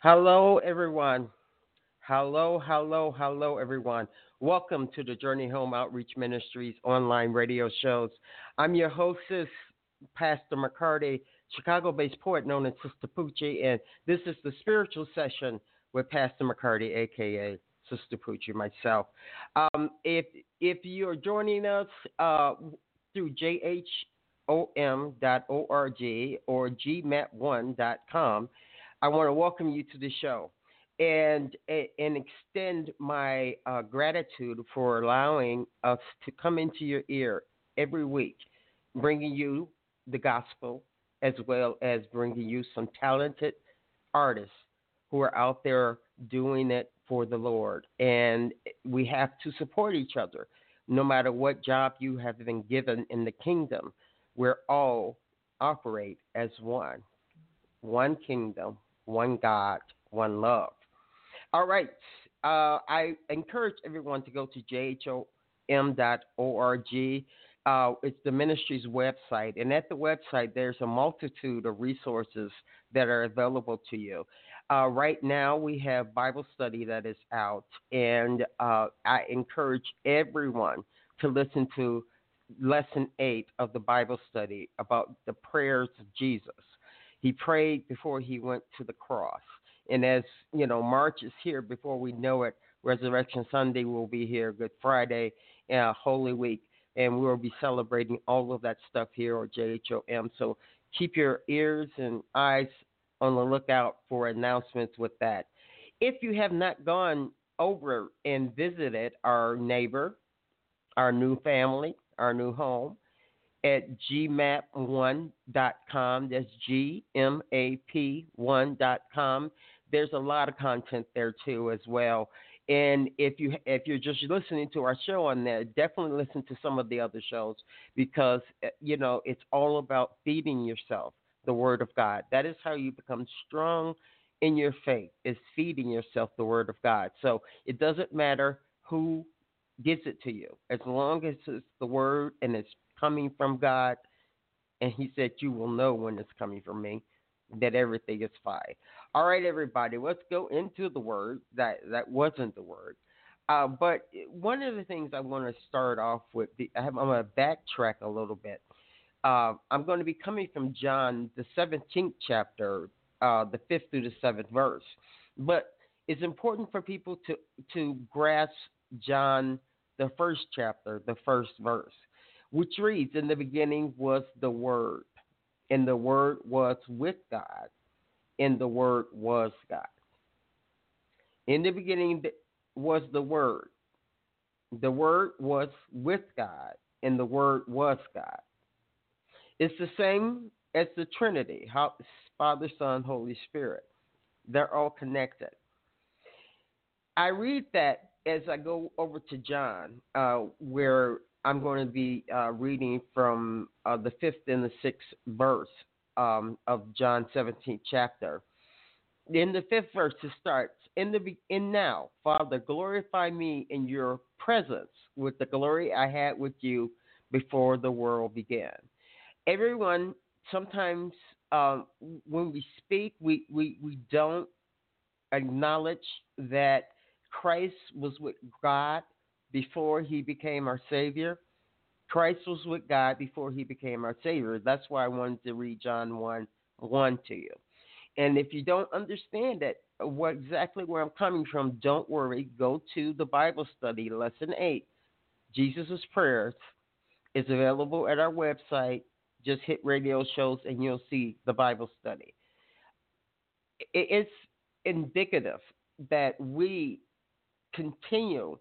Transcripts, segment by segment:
Hello, everyone. Hello, hello, hello, everyone. Welcome to the Journey Home Outreach Ministries online radio shows. I'm your hostess, Pastor McCarty, Chicago based poet known as Sistapoochie, and this is the spiritual session with Pastor McCarty, aka Sistapoochie, myself. Um, if if you're joining us uh, through jhom.org or gmap1.com, I want to welcome you to the show and and extend my uh, gratitude for allowing us to come into your ear every week, bringing you the gospel as well as bringing you some talented artists who are out there doing it for the Lord. And we have to support each other. No matter what job you have been given in the kingdom, we're all operate as one. One kingdom, one God, one love. All right. Uh, I encourage everyone to go to jhom.org. Uh, it's the ministry's website, and at the website, there's a multitude of resources that are available to you. Uh, right now, we have Bible study that is out, and uh, I encourage everyone to listen to lesson eight of the Bible study about the prayers of Jesus. He prayed before he went to the cross. And as you know, March is here before we know it. Resurrection Sunday will be here, Good Friday, uh, Holy Week, and we'll be celebrating all of that stuff here at JHOM. So keep your ears and eyes on the lookout for announcements with that. If you have not gone over and visited our neighbor, our new family, our new home at gmap1.com, that's G M A P 1.com. There's a lot of content there too as well. And if you if you're just listening to our show on there, definitely listen to some of the other shows because eh, you know it's all about feeding yourself the Word of God. That is how you become strong in your faith, is feeding yourself the Word of God. So it doesn't matter who gives it to you, as long as it's the Word and it's coming from God. And He said, You will know when it's coming from me, that everything is fine. All right, everybody, let's go into the Word. That, that wasn't the Word. Uh, but one of the things I want to start off with, I'm going to backtrack a little bit uh, I'm going to be coming from John, the 17th chapter, uh, the fifth through the seventh verse. But it's important for people to to grasp John, the first chapter, the first verse, which reads, "In the beginning was the Word, and the Word was with God, and the Word was God. In the beginning was the Word. The Word was with God, and the Word was God." It's the same as the Trinity, Father, Son, Holy Spirit. They're all connected. I read that as I go over to John, uh, where I'm going to be uh, reading from uh, the fifth and the sixth verse um, of John 17th chapter. In the fifth verse, it starts, in the in now, Father, glorify me in your presence with the glory I had with you before the world began everyone sometimes uh, when we speak, we, we, we don't acknowledge that Christ was with God before he became our Savior. Christ was with God before he became our Savior. That's why I wanted to read John 1 1 to you. And if you don't understand that, what exactly where I'm coming from, don't worry. Go to the Bible study, lesson 8. Jesus' prayers is available at our website, just hit radio shows and you'll see the Bible study. It's indicative that we continue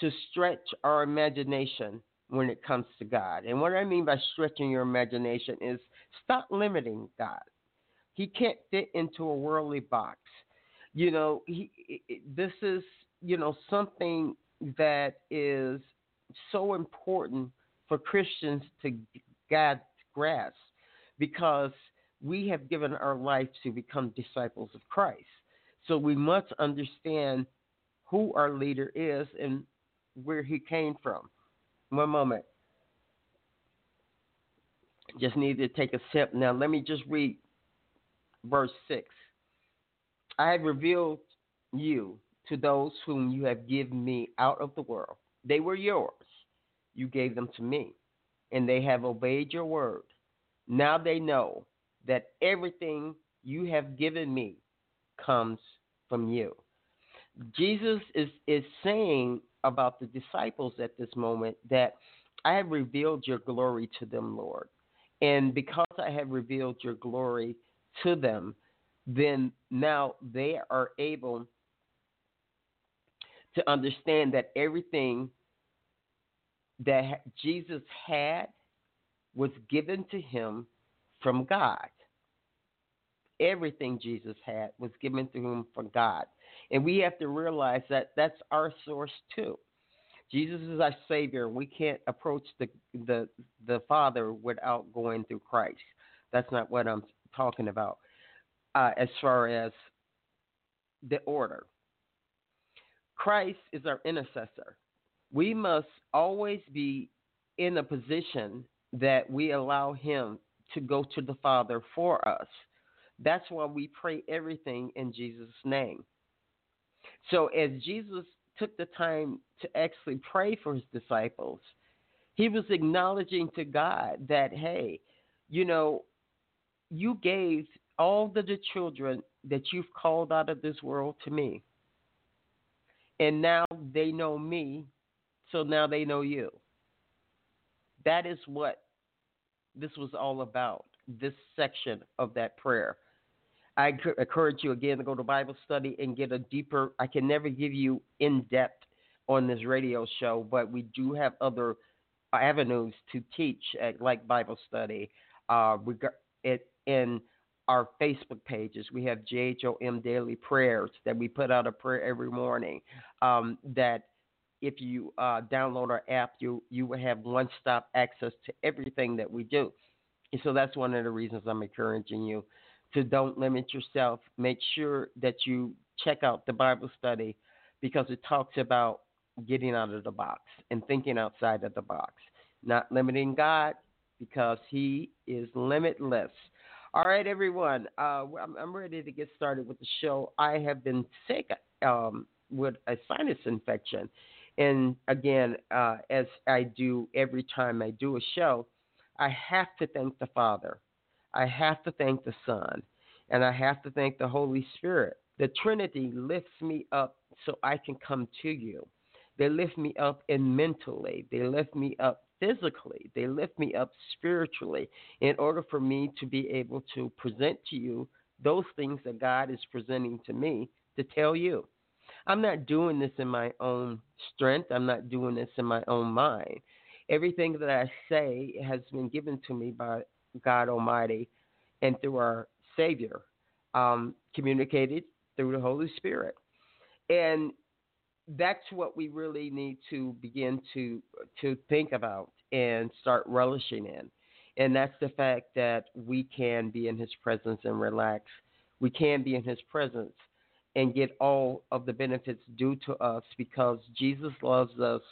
to stretch our imagination when it comes to God. And what I mean by stretching your imagination is stop limiting God. He can't fit into a worldly box. You know, he, this is, you know, something that is so important for Christians to God grasp because we have given our life to become disciples of Christ. So we must understand who our leader is and where he came from. One moment. Just need to take a sip. Now, let me just read verse 6. I have revealed you to those whom you have given me out of the world. They were yours. You gave them to me, and they have obeyed your word. Now they know that everything you have given me comes from you. Jesus is, is saying about the disciples at this moment that I have revealed your glory to them, Lord. And because I have revealed your glory to them, then now they are able to understand that everything that Jesus had was given to him from God. Everything Jesus had was given to him from God. And we have to realize that that's our source too. Jesus is our Savior. We can't approach the, the, the Father without going through Christ. That's not what I'm talking about uh, as far as the order. Christ is our intercessor. We must always be in a position that we allow Him to go to the Father for us. That's why we pray everything in Jesus' name. So, as Jesus took the time to actually pray for his disciples, he was acknowledging to God that, hey, you know, you gave all the, the children that you've called out of this world to me. And now they know me, so now they know you. That is what this was all about, this section of that prayer. I encourage you again to go to Bible study and get a deeper. I can never give you in depth on this radio show, but we do have other avenues to teach, at, like Bible study. Uh, we got it, in our Facebook pages, we have JHOM Daily Prayers that we put out a prayer every morning. Um, that if you uh, download our app, you you will have one stop access to everything that we do. And so that's one of the reasons I'm encouraging you to don't limit yourself. Make sure that you check out the Bible study because it talks about getting out of the box and thinking outside of the box, not limiting God because He is limitless. All right, everyone, uh, I'm, I'm, ready to get started with the show. I have been sick um, with a sinus infection. And again, uh, as I do every time I do a show, I have to thank the Father I have to thank the Son and I have to thank the Holy Spirit. The Trinity lifts me up so I can come to you. They lift me up in mentally, they lift me up physically, they lift me up spiritually in order for me to be able to present to you those things that God is presenting to me to tell you. I'm not doing this in my own strength. I'm not doing this in my own mind. Everything that I say has been given to me by God Almighty and through our Savior, um, communicated through the Holy Spirit. And that's what we really need to begin to to think about and start relishing in. And that's the fact that we can be in his presence and relax. We can be in his presence and get all of the benefits due to us because Jesus loves us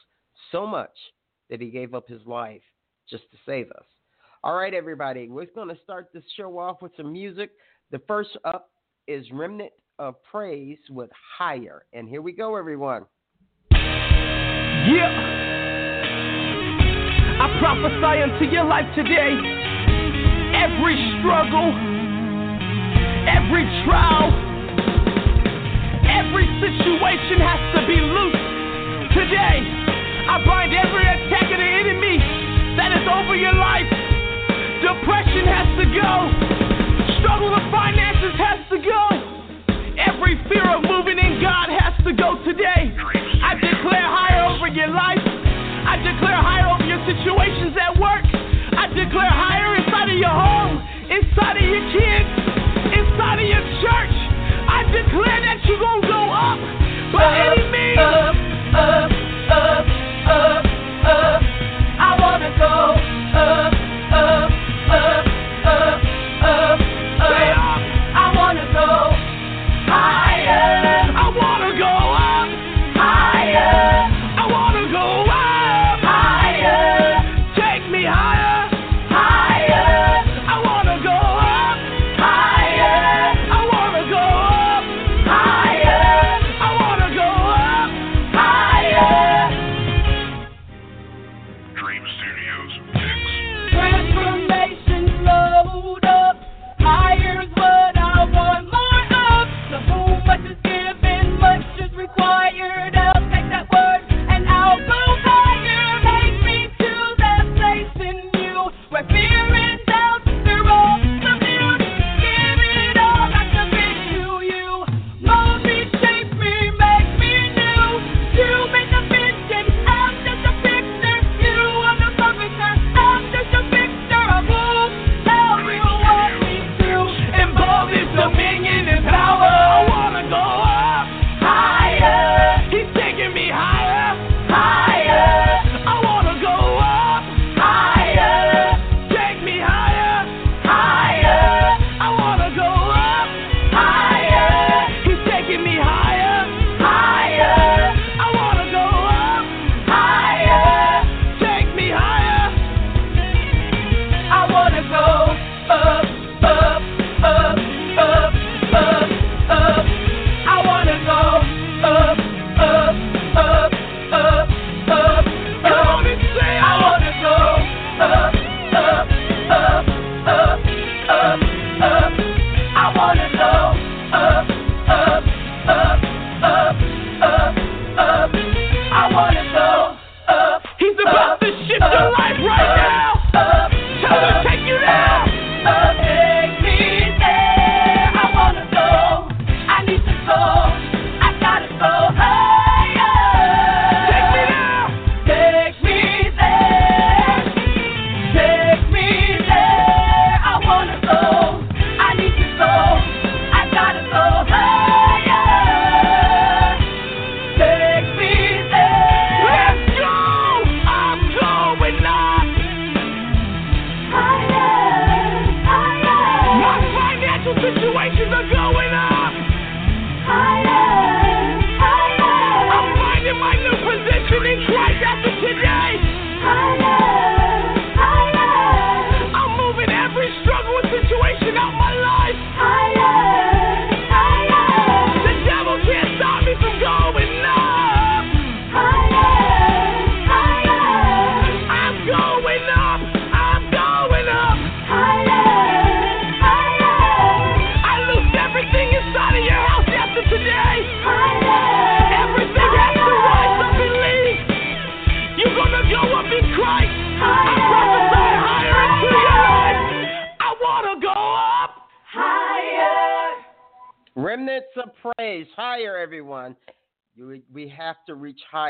so much that he gave up his life just to save us. All right, everybody, we're going to start this show off with some music. The first up is Remnant of Praise with Higher. And here we go, everyone. Yeah. I prophesy unto your life today. Every struggle, every trial, every situation has to be loose today. I bind every attack of the enemy that is over your life. Depression has to go. Struggle with finances has to go. Every fear of moving in God has to go today. I declare higher over your life. I declare higher over your situations at work. I declare higher inside of your home, inside of your kids, inside of your church. I declare that you're going to go up by any means. Up, up, up,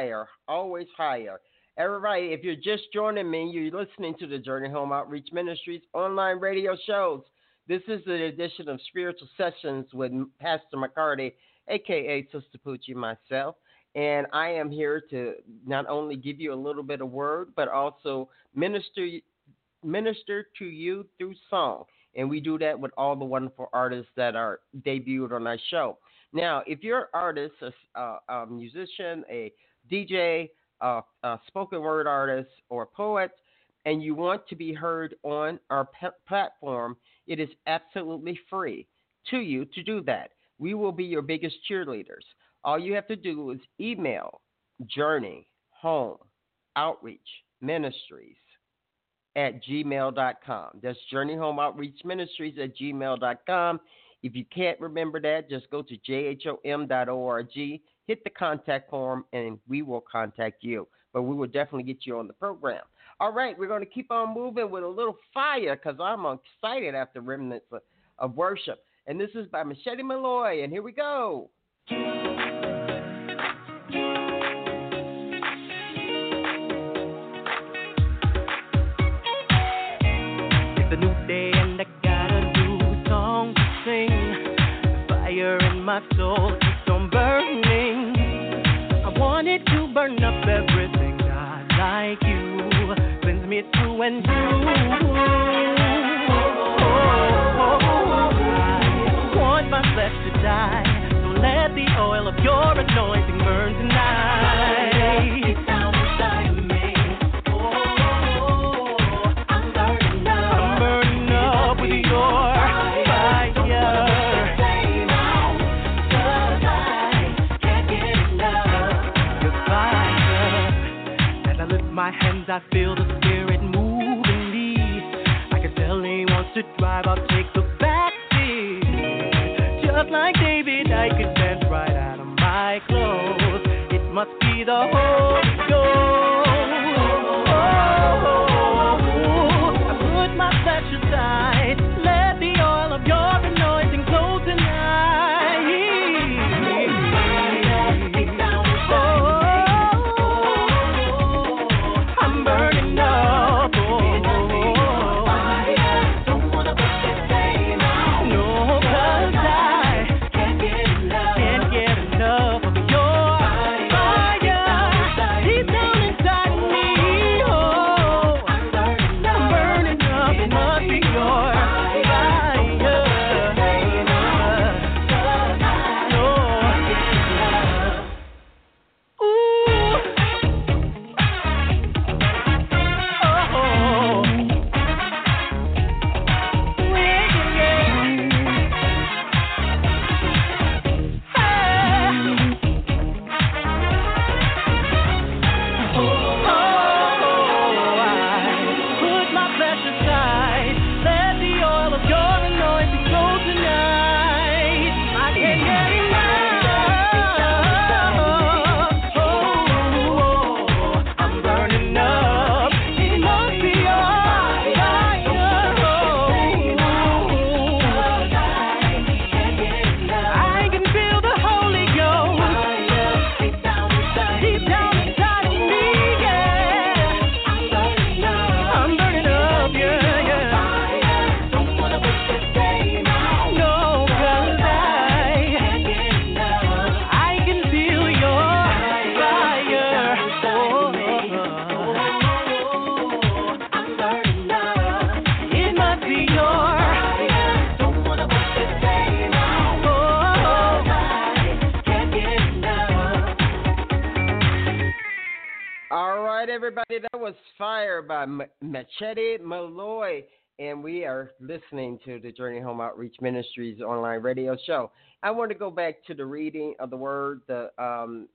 higher, always higher. Everybody, if you're just joining me, you're listening to the Journey Home Outreach Ministries online radio shows. This is the edition of Spiritual Sessions with Pastor McCarty, aka Sistapoochie, myself. And I am here to not only give you a little bit of word, but also minister minister to you through song. And we do that with all the wonderful artists that are debuted on our show. Now, if you're an artist, a, a musician, a DJ, a, a, spoken word artist, or poet, and you want to be heard on our platform, it is absolutely free to you to do that. We will be your biggest cheerleaders. All you have to do is email Journey Home Outreach Ministries at gmail.com. That's Journey Home Outreach Ministries at gmail.com. If you can't remember that, just go to jhom.org, hit the contact form, and we will contact you. But we will definitely get you on the program. All right, we're going to keep on moving with a little fire because I'm excited after Remnants of, of Worship. And this is by Machete Malloy, and here we go. my soul keeps on burning. I feel the spirit moving me. I can tell he wants to drive, I'll take the back seat. Just like David, I could dance right out of my clothes. It must be the Holy Machete Malloy, and we are listening to the Journey Home Outreach Ministries online radio show. I want to go back to the reading of the word the, um,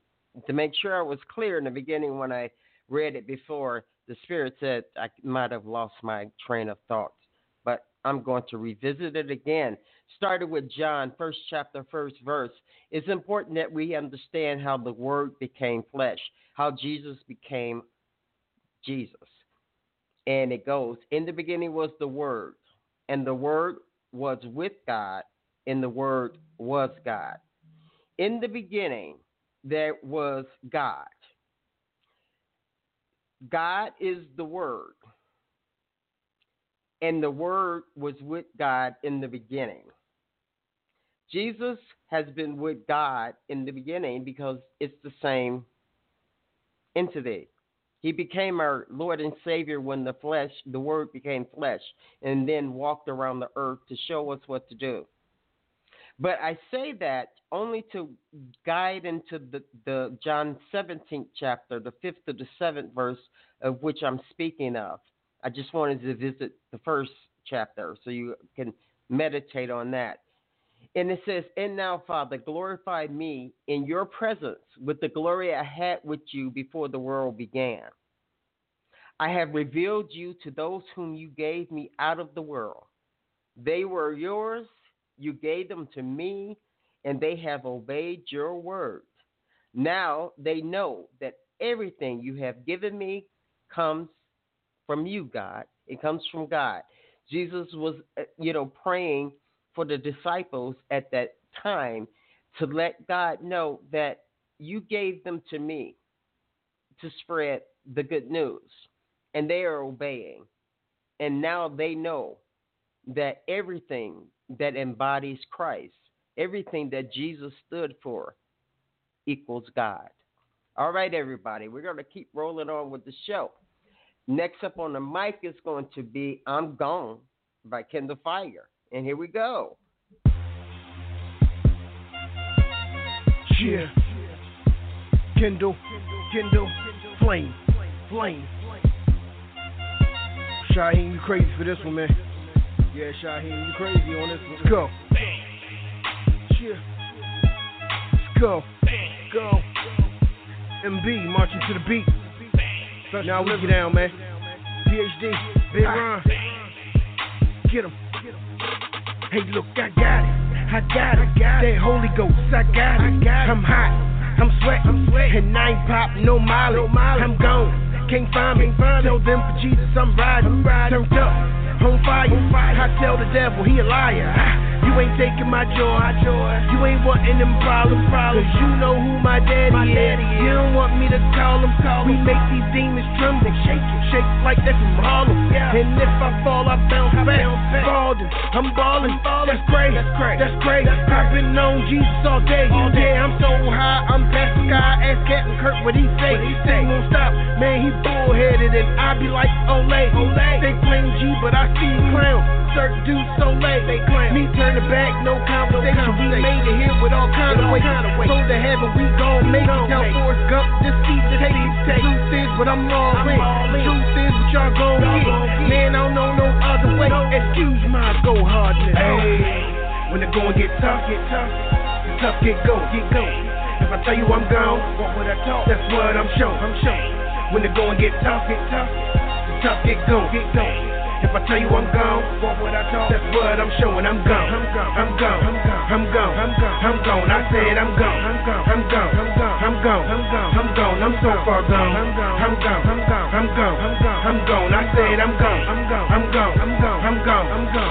to make sure I was clear in the beginning when I read it before. The Spirit said I might have lost my train of thoughts, but I'm going to revisit it again. Started with John, first chapter, first verse. It's important that we understand how the Word became flesh, how Jesus became Jesus. And it goes, In the beginning was the Word, and the Word was with God, and the Word was God. in the beginning there was God. God is the Word. And the Word was with God in the beginning. Jesus has been with God in the beginning because it's the same entity. He became our Lord and Savior when the flesh, the Word became flesh, and then walked around the earth to show us what to do. But I say that only to guide into the, the John 17th chapter, the fifth to the seventh verse of which I'm speaking of. I just wanted to visit the first chapter so you can meditate on that. And it says, And now, Father, glorify me in your presence with the glory I had with you before the world began. I have revealed you to those whom you gave me out of the world. They were yours, you gave them to me, and they have obeyed your word. Now they know that everything you have given me comes from you, God. It comes from God. Jesus was, uh, you know, praying for the disciples at that time to let God know that you gave them to me to spread the good news, and they are obeying. And now they know that everything that embodies Christ, everything that Jesus stood for, equals God. All right, everybody, we're going to keep rolling on with the show. Next up on the mic is going to be I'm Gone by Kendall Fire. And here we go. Yeah. Kendall, Kendall, flame, flame. Shaheen, you crazy for this one, man. Yeah, Shaheen, you crazy on this one. Let's go. Yeah. Let's go. Go. MB, marching to the beat. Now we get down, man. PhD, Big Ron. Get him. Hey, look, I got it. I got it. That Holy Ghost, I got it. Got. I'm hot. I'm sweating. I'm sweating. And I ain't pop no molly. I'm gone. Can't find me. Tell them for Jesus I'm riding. Turned up. On fire. I tell the devil he a liar. Ah. You ain't taking my joy. You ain't wanting them problems. Cause you know who my daddy, is. You don't want me to call him. We make these demons tremble. Shake it. Shake like that from Harlem. And if I fall, I bounce back. Ballin'. I'm ballin'. That's crazy. That's crazy. I've been on Jesus all day. Yeah, I'm so high. I'm past the sky. Ask Captain Kirk what he say. He won't stop. Man, he bullheaded. And I be like, Olay. They claim G, but I see clown. Certain dudes so late. They claim me turn it back, no conversation. We made it here with all kinds of ways. So to heaven we gon' make it. Tell Forrest Gump this keep the tape. Truth is, but I'm all in. Truth is, what y'all gon' get. Man, I don't know no other way. Excuse my go hardness. Hey, when the going get tough, get tough. The tough get go, get go. If I tell you I'm gone, what would I talk? That's what I'm showing. I'm showing. When the going get tough, get tough. The tough get go, get go. If I tell you I'm gone, what would I talk? That's what I'm showing. I'm gone. I'm gone. I'm gone. I'm gone. I'm gone. I'm gone. I said I'm gone. I'm gone. I'm gone. I'm gone. I'm gone. I'm gone. I'm gone. I'm so far gone. I'm gone. I'm gone. I'm gone. I'm gone. I'm gone. I'm gone. I said I'm gone. I'm gone. I'm gone. I'm gone. I'm gone.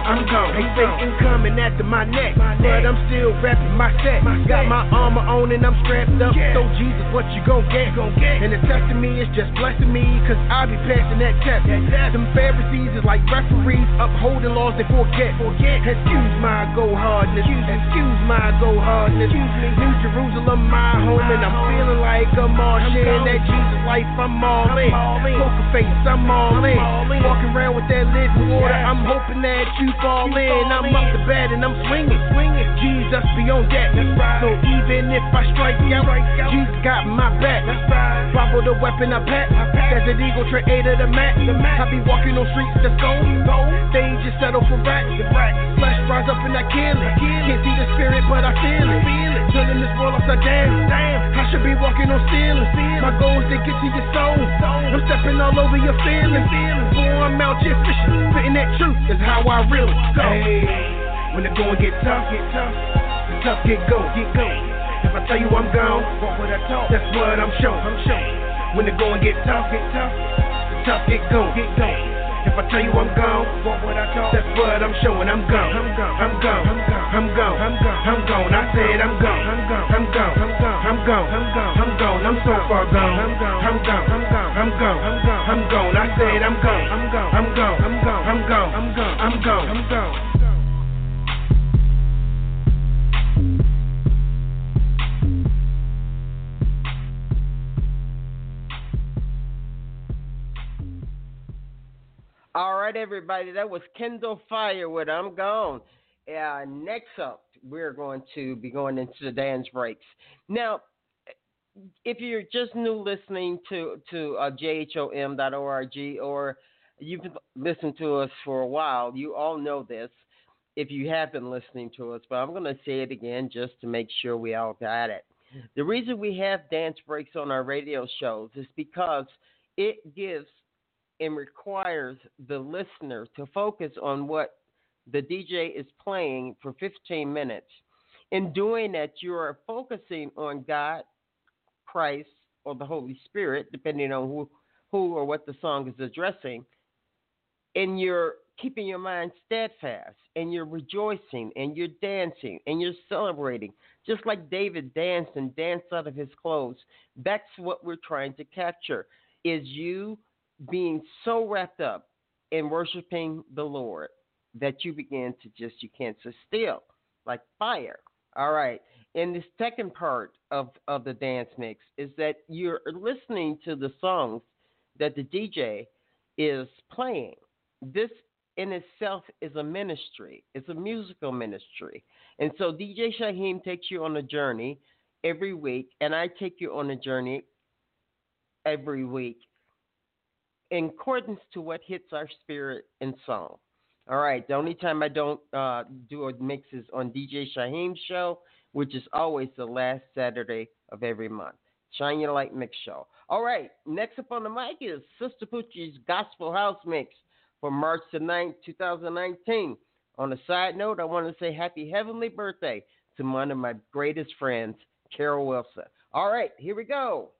I'm gone. I'm Satan coming after my neck, but I'm still rapping my set. Got my armor on and I'm strapped up. So Jesus, what you gon' get? And the test of me is just blessing me, cause I be passing that test. Them Pharisees is like referees upholding laws they forget. Forget. Excuse my go hardness. Excuse my go hardness. New Jerusalem, my home, and I'm feeling like a Martian. That Jesus life, I'm all in. Poker face, I'm all in. Walking around with that living water, I'm hoping that you fall in. I'm up to bed and I'm swinging. swinging. Jesus be on deck. So even if I strike out, Jesus got my back. Follow the weapon I pack. Desert Eagle, trade to the mat. I be walking on streets that's gold. They just settle for rats. Flesh rise up and I kill it. Can't see the spirit, but I feel it. Turning this world upside down. I should be walking on ceilings. My goal is to get to your soul. I'm stepping all over your feelings. Boy, I'm out here fishing. Spitting that truth is how I really go. Hey, when the going get tough, get tough. The tough get go, get go. If I tell you I'm gone, what would I talk? That's what I'm showing. I'm showing. When the going get tough, get tough. The tough get go, get go. If I tell you I'm gone, what would I talk? That's what I'm showing. I'm gone. I'm gone. I'm gone. I'm gone. I'm gone. I'm gone. I said I'm gone. I'm gone. I'm gone. I'm gone. I'm gone. I'm gone. I'm gone. I'm so far gone. I'm gone. I'm gone. I'm gone. I'm gone, I'm gone, I'm gone. I said I'm gone, I'm gone, I'm gone, I'm gone, I'm gone, I'm gone, I'm gone, I'm gone. All right, everybody, that was Kendall Fire with I'm Gone. Uh, next up, we're going to be going into the dance breaks. Now, if you're just new listening to, to uh, jhom.org or you've listened to us for a while, you all know this if you have been listening to us, but I'm going to say it again just to make sure we all got it. The reason we have dance breaks on our radio shows is because it gives and requires the listener to focus on what the DJ is playing for 15 minutes. In doing that, you are focusing on God, Christ, or the Holy Spirit, depending on who, who or what the song is addressing. And you're keeping your mind steadfast, and you're rejoicing, and you're dancing, and you're celebrating. Just like David danced and danced out of his clothes. That's what we're trying to capture. Is you being so wrapped up in worshiping the Lord that you begin to just you can't sit still like fire. All right. And the second part of, of the dance mix is that you're listening to the songs that the DJ is playing. This in itself is a ministry. It's a musical ministry. And so DJ Shyhiem takes you on a journey every week, and I take you on a journey every week in accordance to what hits our spirit and soul. All right. The only time I don't uh, do a mix is on DJ Shyhiem's show, which is always the last Saturday of every month. Shine Your Light Mix Show. All right. Next up on the mic is Sistapoochie's Gospel House Mix for March the 9th, 2019. On a side note, I want to say happy heavenly birthday to one of my greatest friends, Carol Wilson. All right, here we go.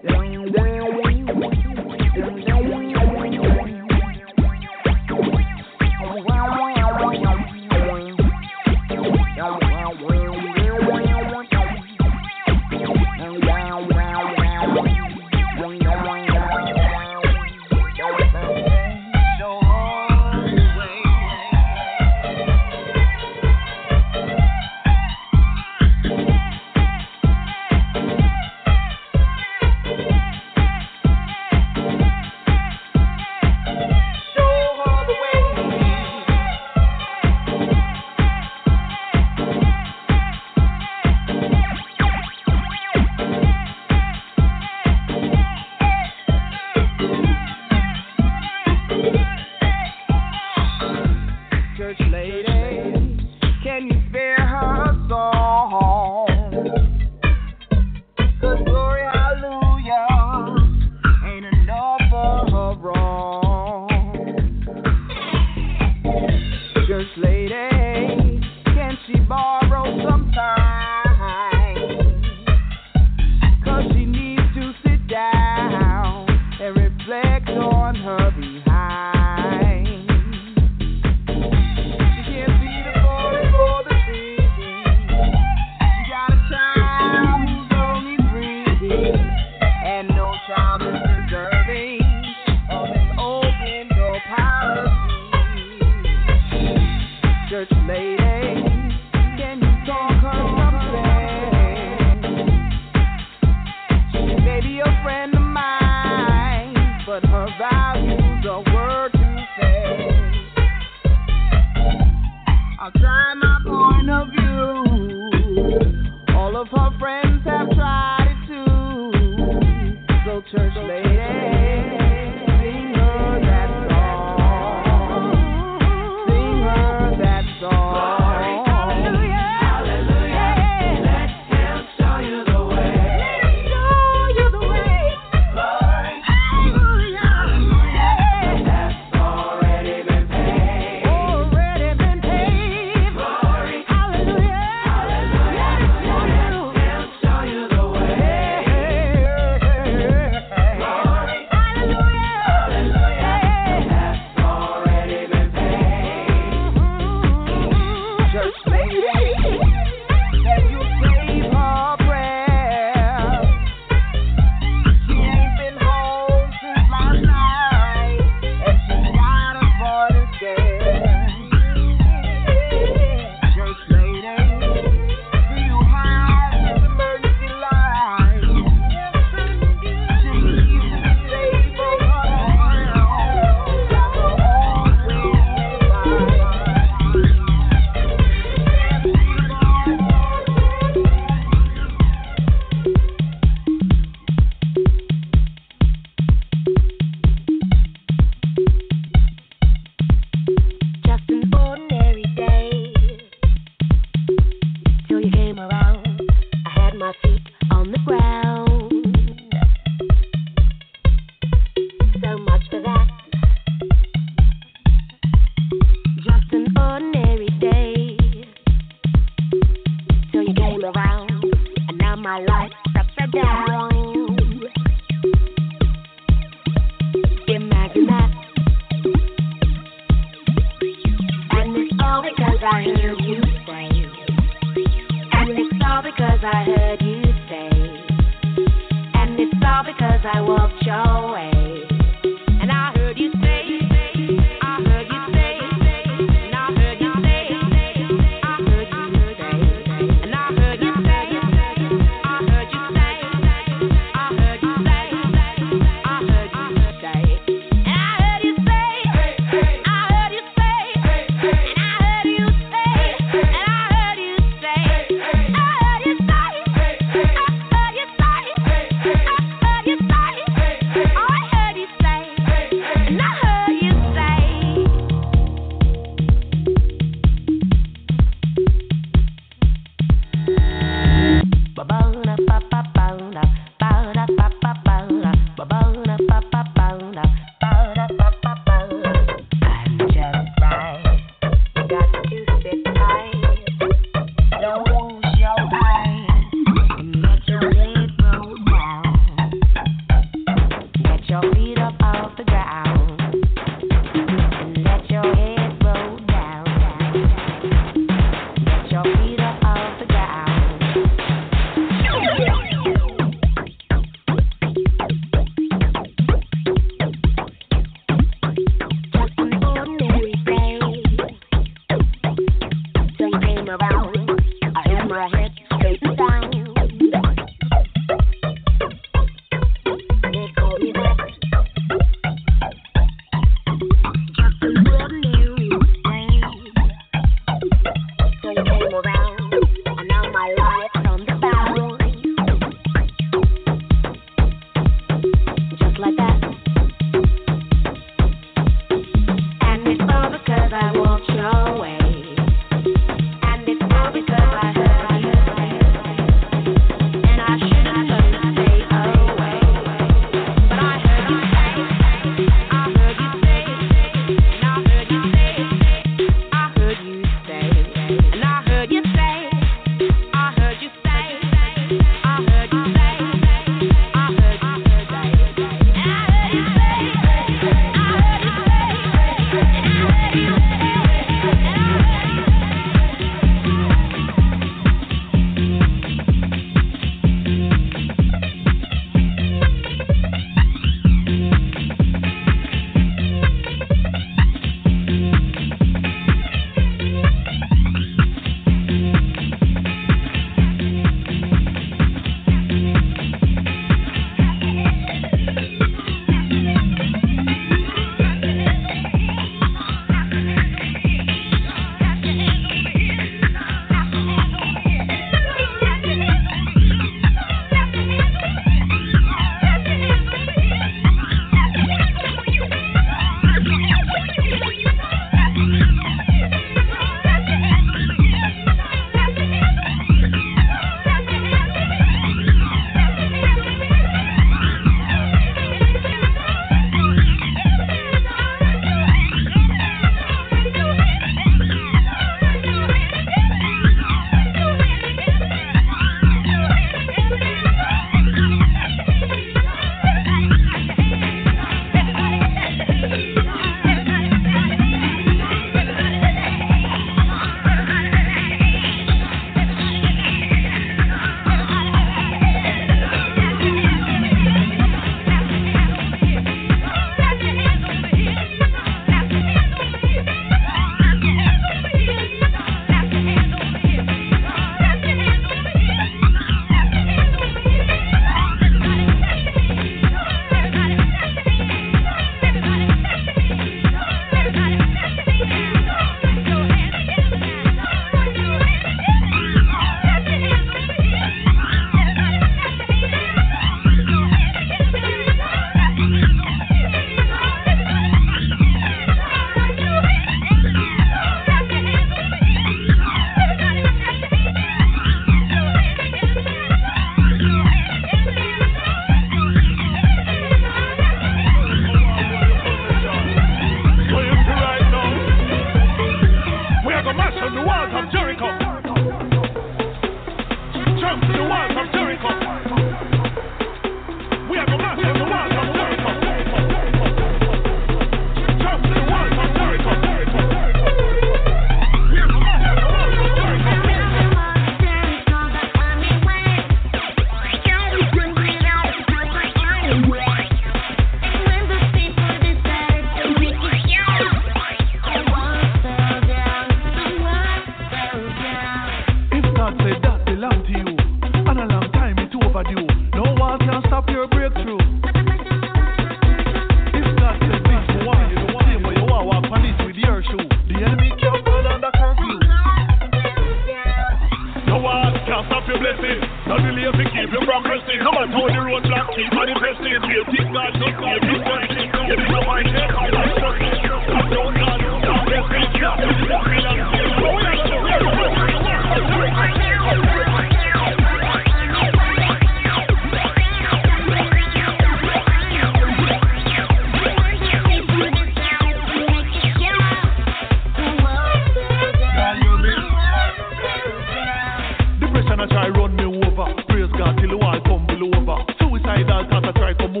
Everybody,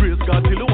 let's go.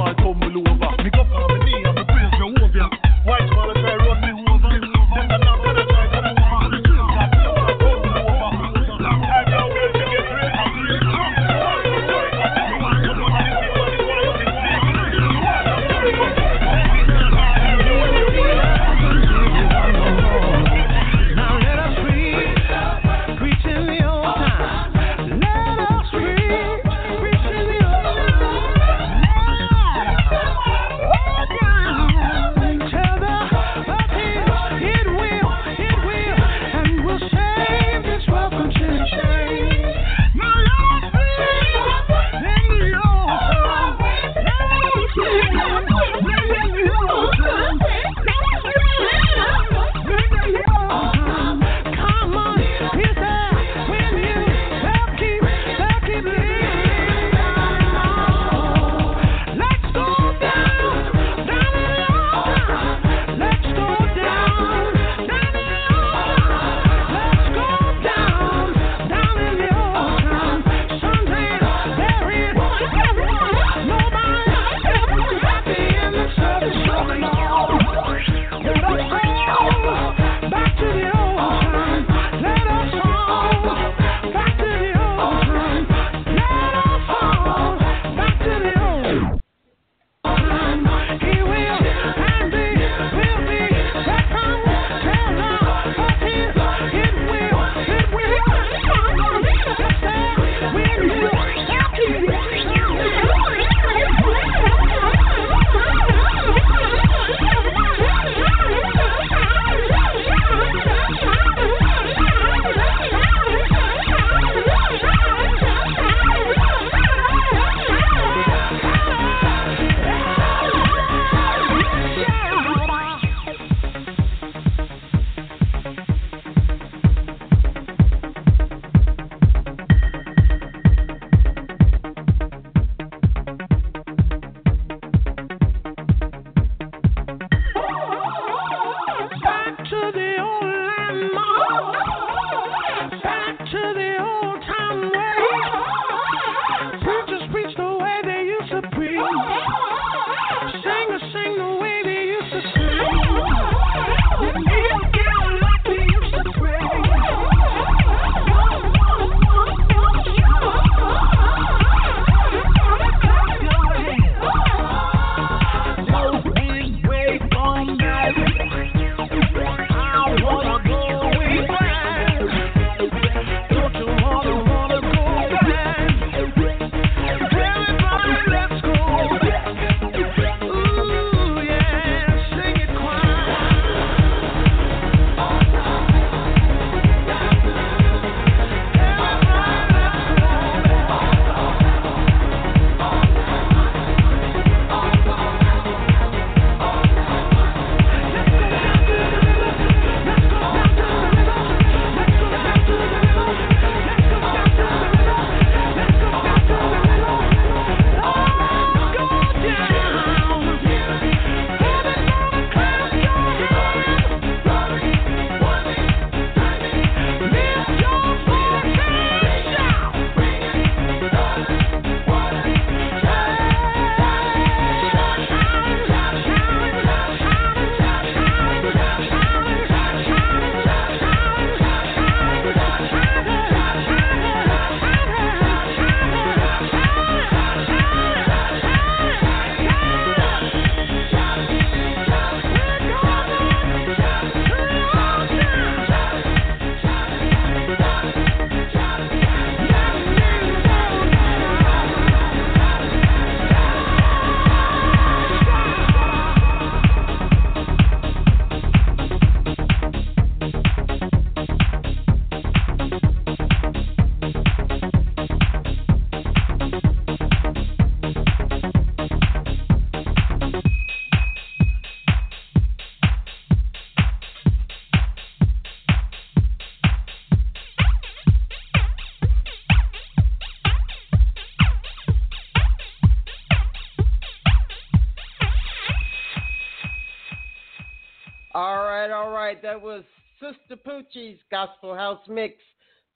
That was Sistapoochie's Gospel House Mix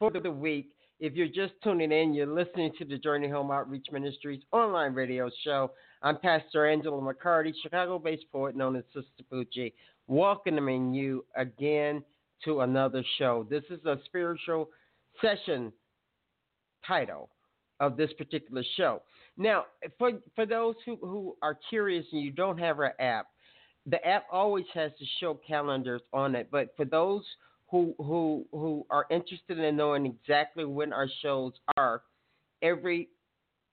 for the week. If you're just tuning in, you're listening to the Journey Home Outreach Ministries online radio show. I'm Pastor Angela McCarty, Chicago based poet known as Sister Poochie, welcoming you again to another show. This is a spiritual session title of this particular show. Now, for, for those who, who are curious and you don't have our app, the app always has the show calendars on it. But for those who who who are interested in knowing exactly when our shows are, every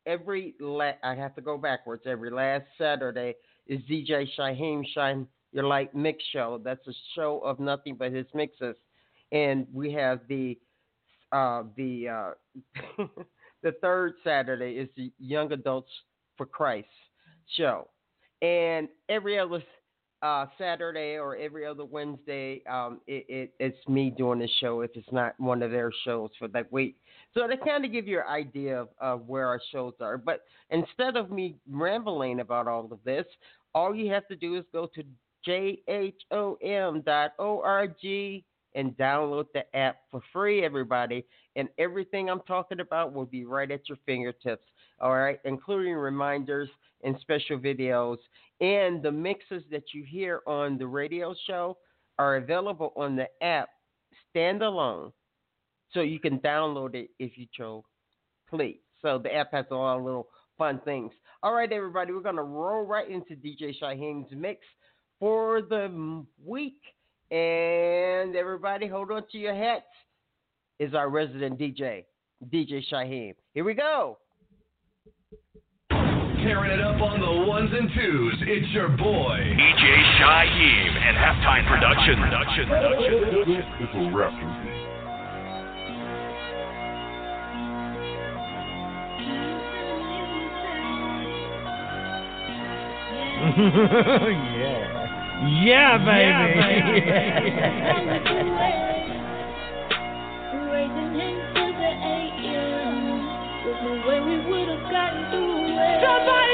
every la- I have to go backwards. Every last Saturday is DJ Shyhiem Shine Your Light Mix Show. That's a show of nothing but his mixes, and we have the uh, the uh, the third Saturday is the Young Adults for Christ show, and every other uh, Saturday or every other Wednesday, um, it, it, it's me doing the show if it's not one of their shows for that week. So to kind of give you an idea of, of where our shows are. But instead of me rambling about all of this, all you have to do is go to jhom.org and download the app for free, everybody. And everything I'm talking about will be right at your fingertips, all right, including reminders and special videos. And the mixes that you hear on the radio show are available on the app standalone. So you can download it if you chose, please. So the app has a lot of little fun things. All right, everybody, we're going to roll right into DJ Shyhiem's mix for the week. And everybody, hold on to your hats. Is our resident DJ, DJ Shyhiem. Here we go. Tearing it up on the ones and twos. It's your boy, DJ Shyhiem and Halftime Production. Production. Production. This is a rap yeah. Yeah, baby. Yeah, Somebody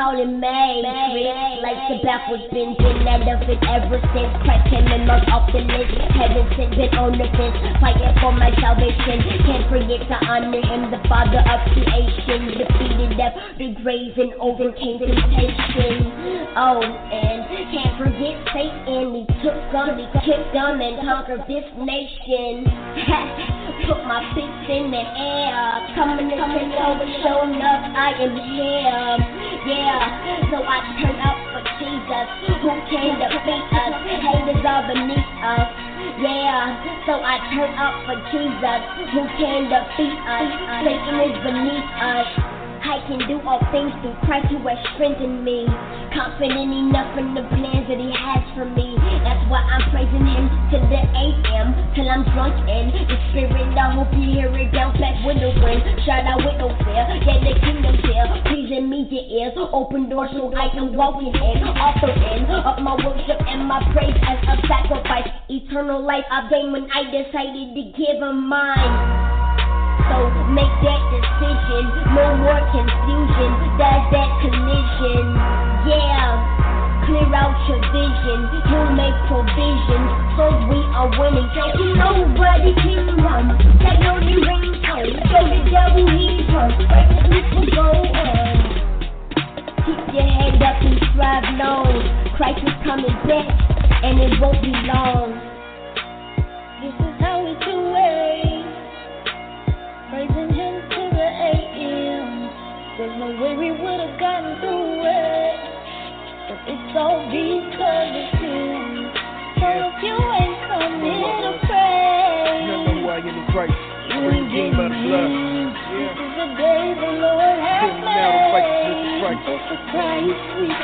calling May. Like the backwards been been out of it ever since Christ came and marked. Heaven sent, been on the fence, fighting for my salvation. Can't forget to honor him, the father of creation. Defeated death, the grave, and overcame temptation. Oh, and can't forget Satan. He took gun, he took gun and conquered this nation. My fists in the air, coming to take over, showing up. I am here yeah. So I turn up for Jesus, who came to beat us. Haters are beneath us, yeah. So I turn up for Jesus, who came to beat us. Satan is beneath us. I can do all things through Christ who has strengthened me. Confident enough in the plans that He has for me. That's why I'm praising Him till the AM, till I'm drunk in the Spirit. I hope you hear it down back with the wind. Shout out with no fear, yeah, the kingdom's here. Please immediate ears, open doors so I can walk in. Offer in of my worship and my praise as a sacrifice. Eternal life I gained when I decided to give Him mine. So make that decision. No more confusion. That's that collision. Yeah. Clear out your vision. He'll make provisions. So we are winning. So nobody can run. That only rings home. So the devil he's. We can go on. Keep your head up and strive long. Christ is coming back, and it won't be long. It's all because of. So if you ain't here to pray, you you're in Christ. you ain't getting by the blood. for crying sweet.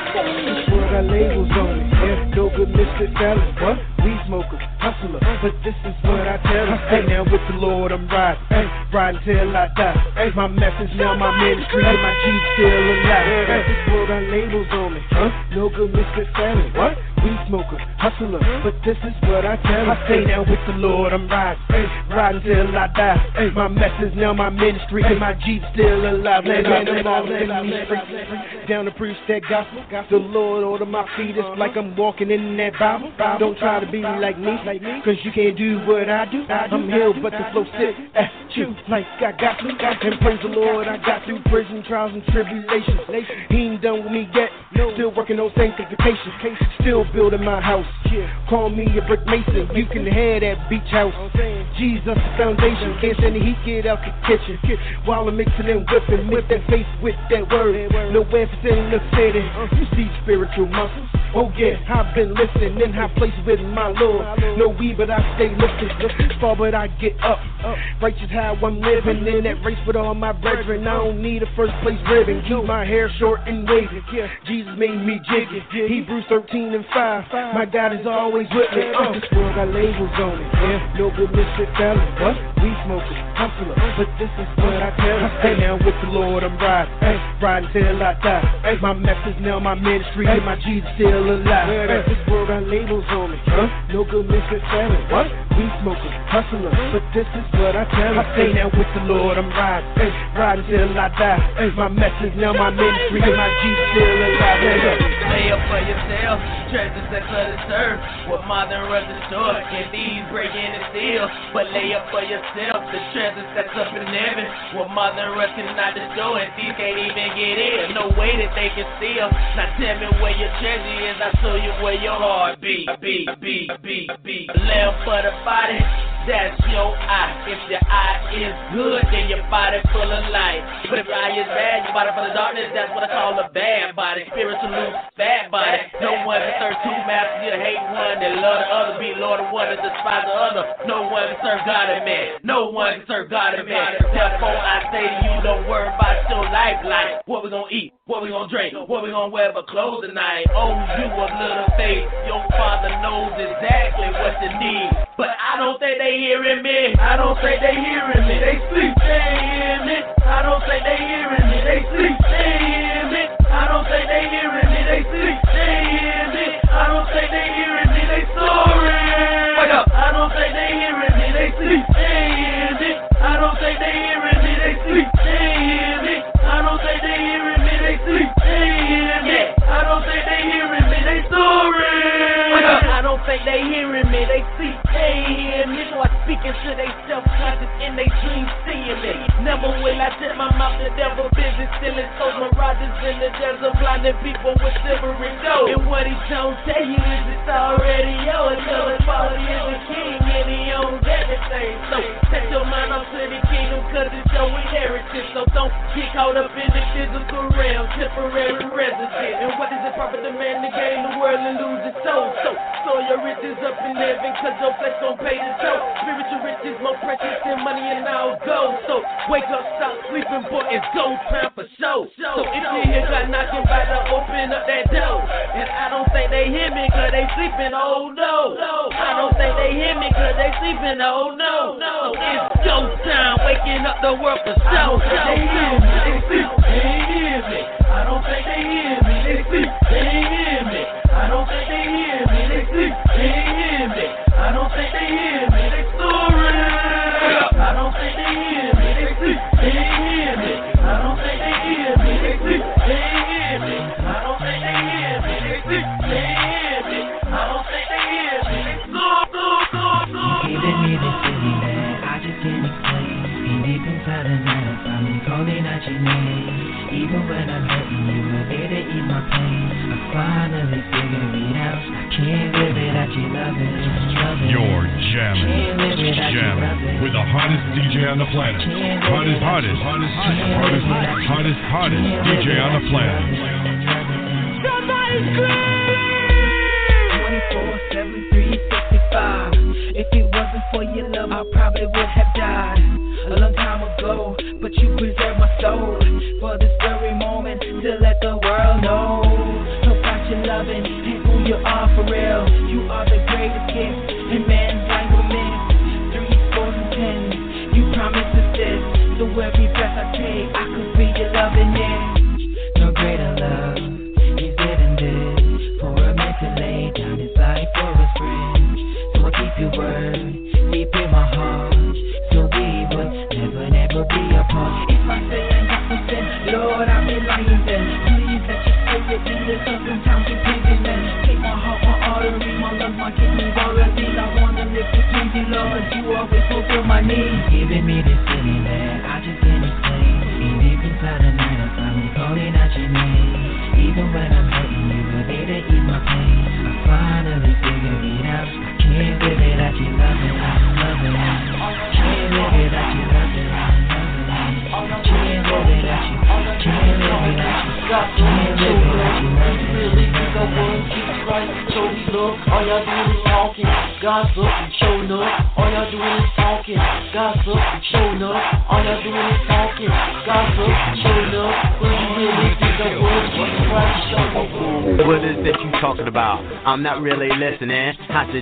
What our labels on it. If no good listed fellas, what? We smokers, hustler. But this is what I tell them. Hey, now with the Lord I'm riding. Hey, riding till I die. Hey, my message now my ministry. Hey, my G still alive. Hey, this what our labels on it. Huh? No good listed fellas, what? Weed smoker, hustler. But this is what I tell. I say now with the Lord I'm riding. Riding till I die. My message now, my ministry, and my Jeep still alive. Man, I'm all in these streets. Down to preach that gospel. The Lord order my feet. It's like I'm walking in that Bible. Don't try to be like me, cause you can't do what I do. I'm healed, but the flow sick at you like I got to. And praise the Lord, I got through prison trials and tribulations. He ain't done with me yet. Still working on sanctification. Still building my house. Call me a brick mason. You can have that beach house. Jesus foundation. Can't stand the heat, get out the kitchen. While I'm mixing and whipping with that face, with that word. No emphasis in the city. You see spiritual muscles. Oh yeah, I've been listening in high places with my Lord. No weed, but I stay lifted. Fall, but I get up. Righteous how I'm living in that race with all my brethren. I don't need a first place ribbon. Keep my hair short and wavy. Jesus made me jiggy. Hebrews 13 and 5. My God is always with me. Uh, this world got labels on it. Yeah, no good misfit felon. What? We smoking, hustler. But this is what I tell you. Hey, now with the Lord I'm riding. Hey, riding till I die. Hey, my message now, my ministry, and my Jesus still alive. Hey, this world got labels on it. Huh? No good misfit felon. What? We smoking, hustler. But this is what I tell you. I say now with the Lord I'm riding. Hey, riding till I die. Hey, my message now, my ministry, and my Jesus still alive. Hey, hey. Lay up for yourself, treasures that's of this earth. What modern runs the store, can these break in and steal? But lay up for yourself, the treasures that's up in heaven. What modern runs cannot destroy, and these can't even get in. No way that they can steal. Now tell me where your treasure is, I show you where your heart be. Be, be, be, be. Left for the body. That's your eye. If your eye is good, then your body full of light. But if your eye is bad, your body full of darkness. That's what I call a bad body. Spiritual loose, bad body. No one can serve two masters. You hate one and love the other. Be Lord of one and despise the other. No one can serve God and man. No one can serve God and man. Therefore, I say to you, don't worry about your lifeline. What we gonna eat? What we gonna drink? What we gonna wear for clothes tonight? Oh, you of little faith. Your father knows exactly what you need. But I don't think they hearing me. I don't think they hearing me. They sleep. They hear me. I don't think they hearing me. They sleep. They hear me. I don't think they hearing me. They sleep. They hear me. I don't think they hearing me. They snoring. Wake up. I don't think they hearing me. They sleep. They hear me. I don't think they hearing me. They sleep. They hear me. I don't think they hearing me. They sleep. They hear me. I don't think they hearing me. They snoring. They hearing me. They see They hear me. So I speak into they self-conscious in they dreams seeing me. Never will I set my mouth to devil business, stealing souls, mirages in the desert, blinding people with silver and gold. And what he don't tell you is it's already yours. Tell the father is the king and he owns everything. So set your mind up to the kingdom cause it's your inheritance. So don't get caught up in the physical realm, temporary resident. And what is it profit the man to gain the world and lose his soul? So store your riches up in heaven cause your flesh don't pay the toll. Spiritual riches more precious than money and all gold. So wake up, stop sleeping, boy, it's go time for show. So if you hear God knocking, by to open up that door. And I don't think they hear me cause they sleeping, oh no. I don't think they hear me cause they sleeping, oh no. So it's go time, waking up the world for show.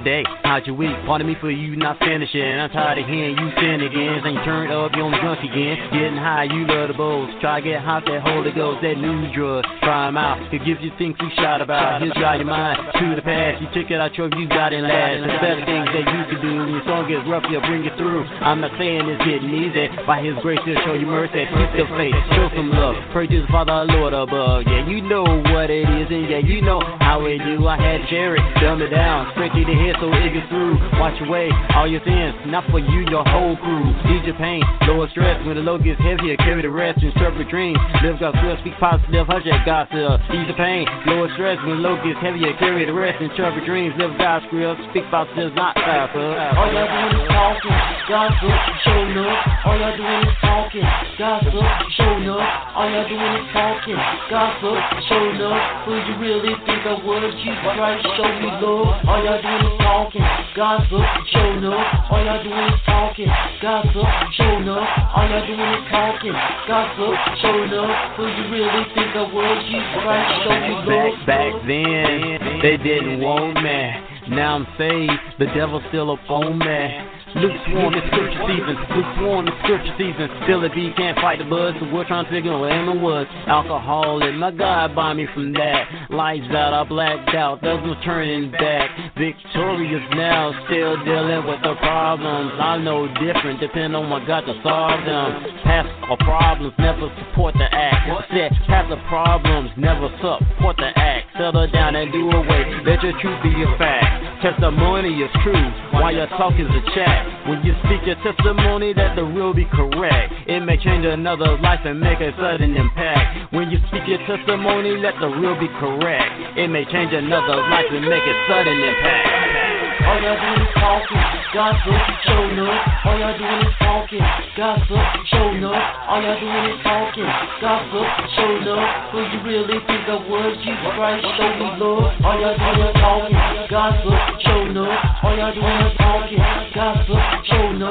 Day? How's your week? Pardon me for you not finishing. I'm tired of hearing you sin again. Ain't turned up, you on the drunk again. Getting high, you love the bowls. Try to get hot, that Holy Ghost, that new drug. Try out. It gives you things you shot about. He'll drive your mind to the past. You check it out, your you got it last. There's better things that you can do. When your song gets rough, he'll bring you through. I'm not saying it's getting easy. By his grace, he'll show you mercy. Keep your faith, show some love. Pray to the Father, Lord above. Yeah, you know what it is, and yeah, you know how it do. I had it, dumb it down, straight to the head so it gets through. Watch away all your sins, not for you, your whole crew. Ease your pain, lower stress. When the load gets heavier, carry the rest, and interpret dreams. Live God's will, speak positive, hush that gossip. Ease the pain, lower stress. When the load gets heavier, carry the rest, and interpret dreams. Live God's will, speak positive, not gossip. All y'all doing is talking, gossip, showing up. All y'all doing is talking, gossip, showing up. All y'all doing is talking, gossip, showing up. Who you really think I was? Jesus Christ, show me love. All y'all doing is talking, gossip, showing up. All y'all doing is talking, gossip, showing up. All y'all doing is talking, gossip, showing up. Who you really think I was? Jesus Christ, show me love. Back back then, they didn't want me. Now I'm saved, the devil's still up on me. Lukewarm in scripture season, lukewarm in scripture season. Still a B can't fight the buzz, so we're trying to figure out where Emma was. Alcohol and my God buy me from that. Lights out, I blacked out, there's no turning back. Victorious now, still dealing with the problems. I know different, depend on what God to solve them. Past or problems never support the act. Said past the problems never support the act. Settle down and do away, let your truth be a fact. Testimony is true, while your talk is a chat. When you speak your testimony, that the real be correct. It may change another life and make a sudden impact. When you speak your testimony, let the real be correct. It may change another life and make a sudden impact. All y'all doing is talking, gossip, showing up. All y'all doing is talking, gossip, showing up. All y'all doing is talking, gossip, showing up. Who you really think I was? Jesus Christ, show me love. All y'all doing is talking, gossip, showing up. All y'all doing is talking, gossip, showing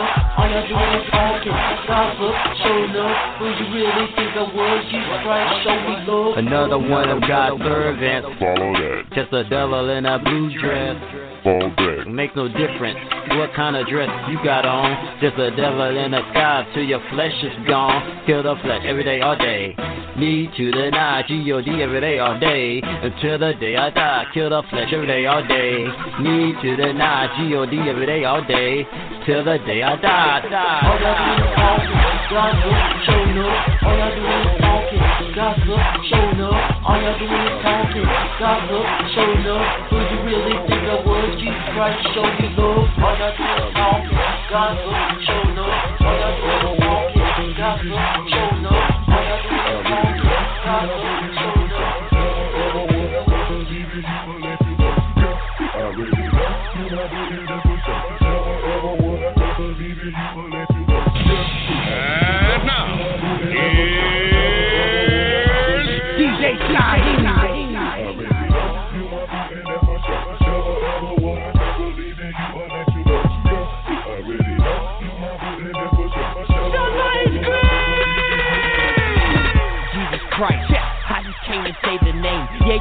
up. All y'all doing is talking, gossip, showing up. Who you really think I was? Jesus Christ, show me love. Another one of God's servants. Follow that. Just a devil in a blue dress. Fall back. Makes no difference what kind of dress you got on. Just a devil in the sky till your flesh is gone. Kill the flesh every day, all day. Me to the night, G-O-D every day, all day. Until the day I die. Kill the flesh every day, all day. Me to the night, G-O-D every day, all day. Till the day I die. All y'all doing is talking, gossip, showing up. All y'all doing is talking, gossip, showing up. All y'all doing is talking, gossip, showing up. Who you really think I was? Jesus Christ, show me love. All y'all doing is talking, gossip, showing up. All y'all doing is talking, gossip, showing up. All y'all doing is talking, gossip, showing up. And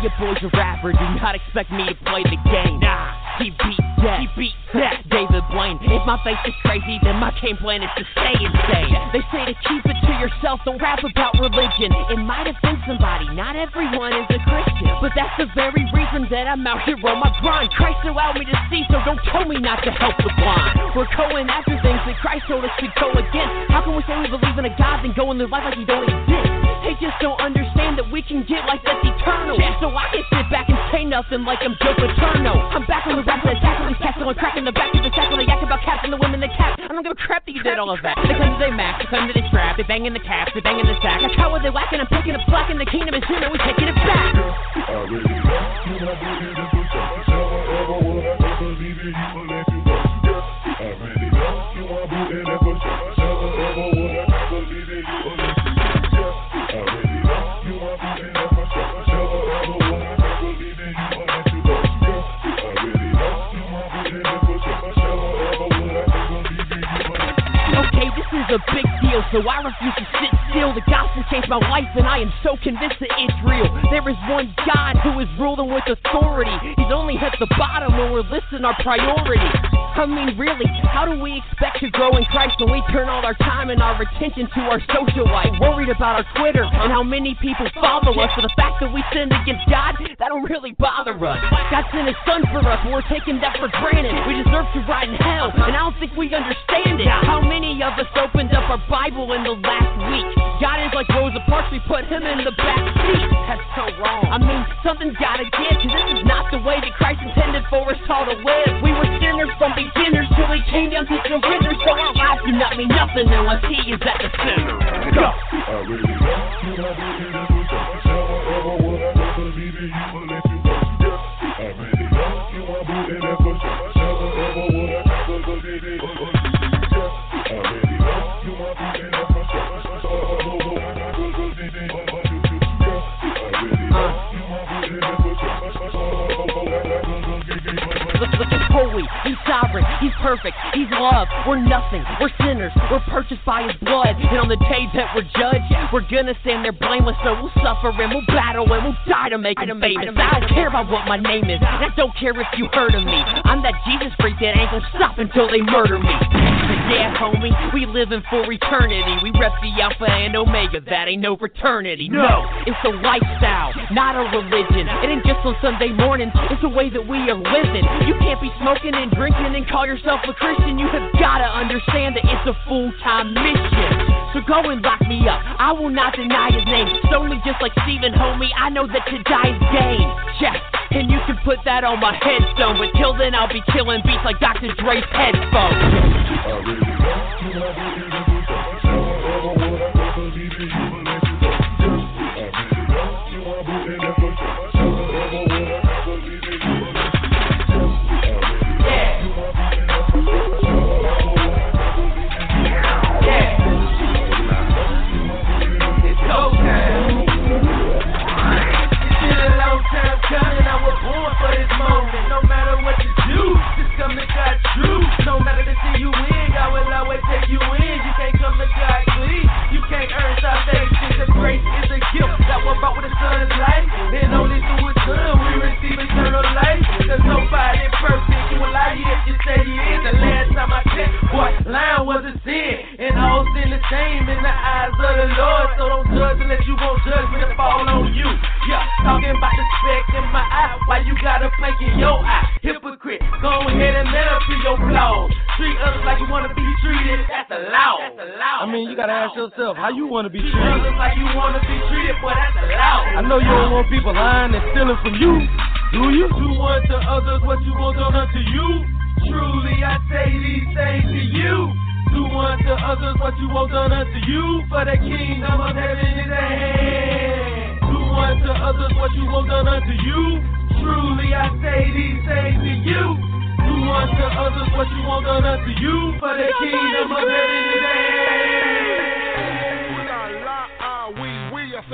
your boy's a rapper, do not expect me to play the game. Nah, he beat that, he beat that. David Blaine. If my face is crazy, then my game plan is to stay insane. They say to keep it to yourself, don't rap about religion. It might offend somebody, not everyone is a Christian. But that's the very reason that I'm out here on my grind. Christ allowed me to see, so don't tell me not to help the blind. We're going after things that Christ told us to go against. How can we say we believe in a God and go and live life like he don't exist? Just don't understand that we can get like that's eternal. So I can sit back and say nothing like I'm Joe Paterno. I'm back on the rap and attack on these cats, going crack in the back of the sack when they yak about caps and the women that cap. I don't give a crap that you did all of that. They come to their max, they come to their strap, they bang in the caps, they bang in the sack. I caught what they whacking, I'm picking up slack in the kingdom, and soon we taking it back. Oh, Okay, this so I refuse to sit still. The gospel changed my life, and I am so convinced that it's real. There is one God who is ruling with authority. He's only at the bottom when we're listing our priorities. I mean, really, how do we expect to grow in Christ when we turn all our time and our attention to our social life? Worried about our Twitter and how many people follow us. For the fact that we sinned against God, that don't really bother us. God sent His Son for us, and we're taking that for granted. We deserve to ride in hell, and I don't think we understand it. How many of us opened up our Bible in the last week? God is like Rosa Parks, we put Him in the back seat. That's so wrong. I mean, something's gotta give, cause this is not the way that Christ intended for us all to live. We were sinners from beginners till He came down to surrender, so our lives do not mean nothing unless He is at the center. Go. Uh, holy, he's sovereign, he's perfect, he's love. We're nothing, we're sinners, we're purchased by his blood. And on the day that we're judged, we're gonna stand there blameless. So we'll suffer and we'll battle and we'll die to make him famous. I don't care about what my name is, I don't care if you heard of me. I'm that Jesus freak that ain't gonna stop until they murder me. Yeah, homie, we living for eternity. We rep the Alpha and Omega, that ain't no fraternity. No, it's a lifestyle, not a religion. It ain't just on Sunday mornings, it's the way that we are living. You can't be smoking and drinking and call yourself a Christian. You have gotta understand that it's a full time mission. So go and lock me up. I will not deny his name. Solely just like Stephen, homie, I know that to die is gain. Yeah, and you can put that on my headstone. But till then, I'll be killing beats like Dr. Dre's headphones. Uh, Son's life. And only through His Son we receive eternal There's nobody perfect. You a lie if you say you is. The last time I checked, boy, lying was a sin. And all sin the same in the eyes of the Lord. So don't judge unless you won't judge me to fall on you. Yeah, talking about the speck in my eye. Why you got a plank in your eye? Hypocrite, go ahead and let up to your flaws. Treat others like you wanna be treated. That's the law. That's the law. I mean, you gotta ask yourself how you want to be treated. Treat others like you wanna be treated, boy. That's the law. I know you don't want people lying and stealing from you. Do you? Do unto others what you want done unto you. Truly, I say these things to you. Do unto others what you want done unto you. For the kingdom of heaven is at hand. Do unto others what you want done unto you. Truly, I say these things to you. Do unto others what you want done unto you. For the kingdom of heaven is at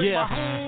Yeah.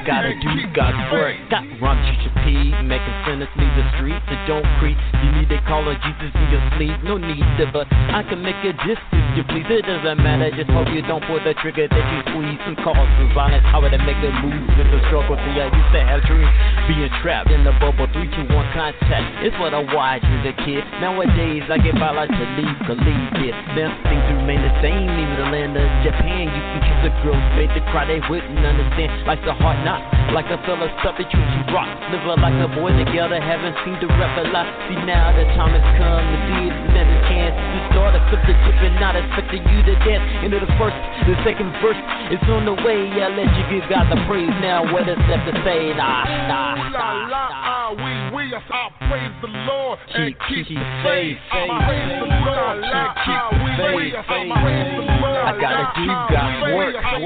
I gotta do God's work. Got rhyme teacher P, making sinners leave the streets. So don't creep. You need to call on Jesus in your sleep. No need to, but I can make a distance. You please, it doesn't matter. Just hope you don't pull the trigger that you squeeze and cause for violence. How would I make a move? It's a struggle. See, I used to have dreams being trapped in the bubble. Three, two, one contact. It's what I watch as a kid. Nowadays, I get by like to leave, believe it. Them things remain the same. Even the land of Japan, you can kiss a girl's face to cry. They wouldn't understand. Like the heart not like a fella stuff that you rock. Live like a boy together. Haven't seen the rebel. See now the time has come to see if there's a chance to start a flip the chip and not expecting you to dance. Into the first, the second verse is on the way. I let you give God the praise now. What is left to say? Nah, nah, La la nah, ah, we we us I praise the Lord and keep the faith, faith. faith, Praise the faith, Lord, la keep ah, the we faith, we us I faith, praise the Lord. I gotta la do God's we work, we us,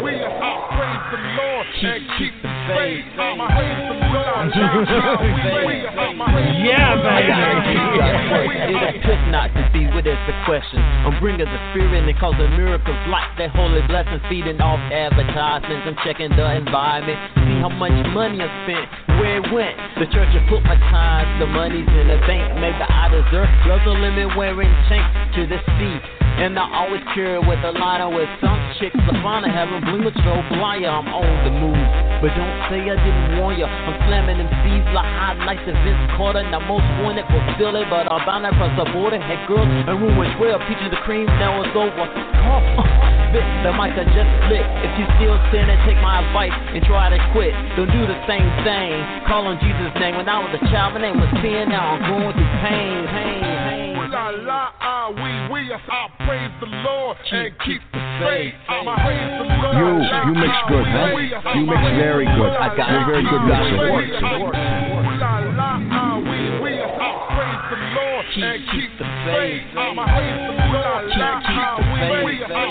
work, Lord and keep the faith. The Lord, la ah, we we us I praise the Yeah, Lord. baby. It appears not to be what is the question. I'm bringing the spirit and causing miracles like that holy blessing, feeding off advertisements. I'm checking the environment, see how much money I spent, where it went. The church has put my time, the money's in the bank. Maybe I deserve love the limit wearing chains to the seat. And I always carry with a line with some chicks. I having bling with strobe liar. I'm on the move. But don't say I didn't warn ya. I'm slamming them seeds like highlights of Vince Carter. Now most wanted for Philly, but I'm bound across the border. Had girls in room with 12 peaches of cream. Now it's over. Vic, the mic I just flick. If you still standing, take my advice and try to quit. Don't do the same thing. Call on Jesus' name. When I was a child, my name was sin. Now I'm going through pain, pain, pain. La la ah, we we I praise the Lord and keep the faith. Praise the Lord. You, you mix good, huh? You mix very good. I got You're a very good got mixer. work, work. La la ah, we we us I praise the Lord and keep the faith. Praise the Lord. La we we us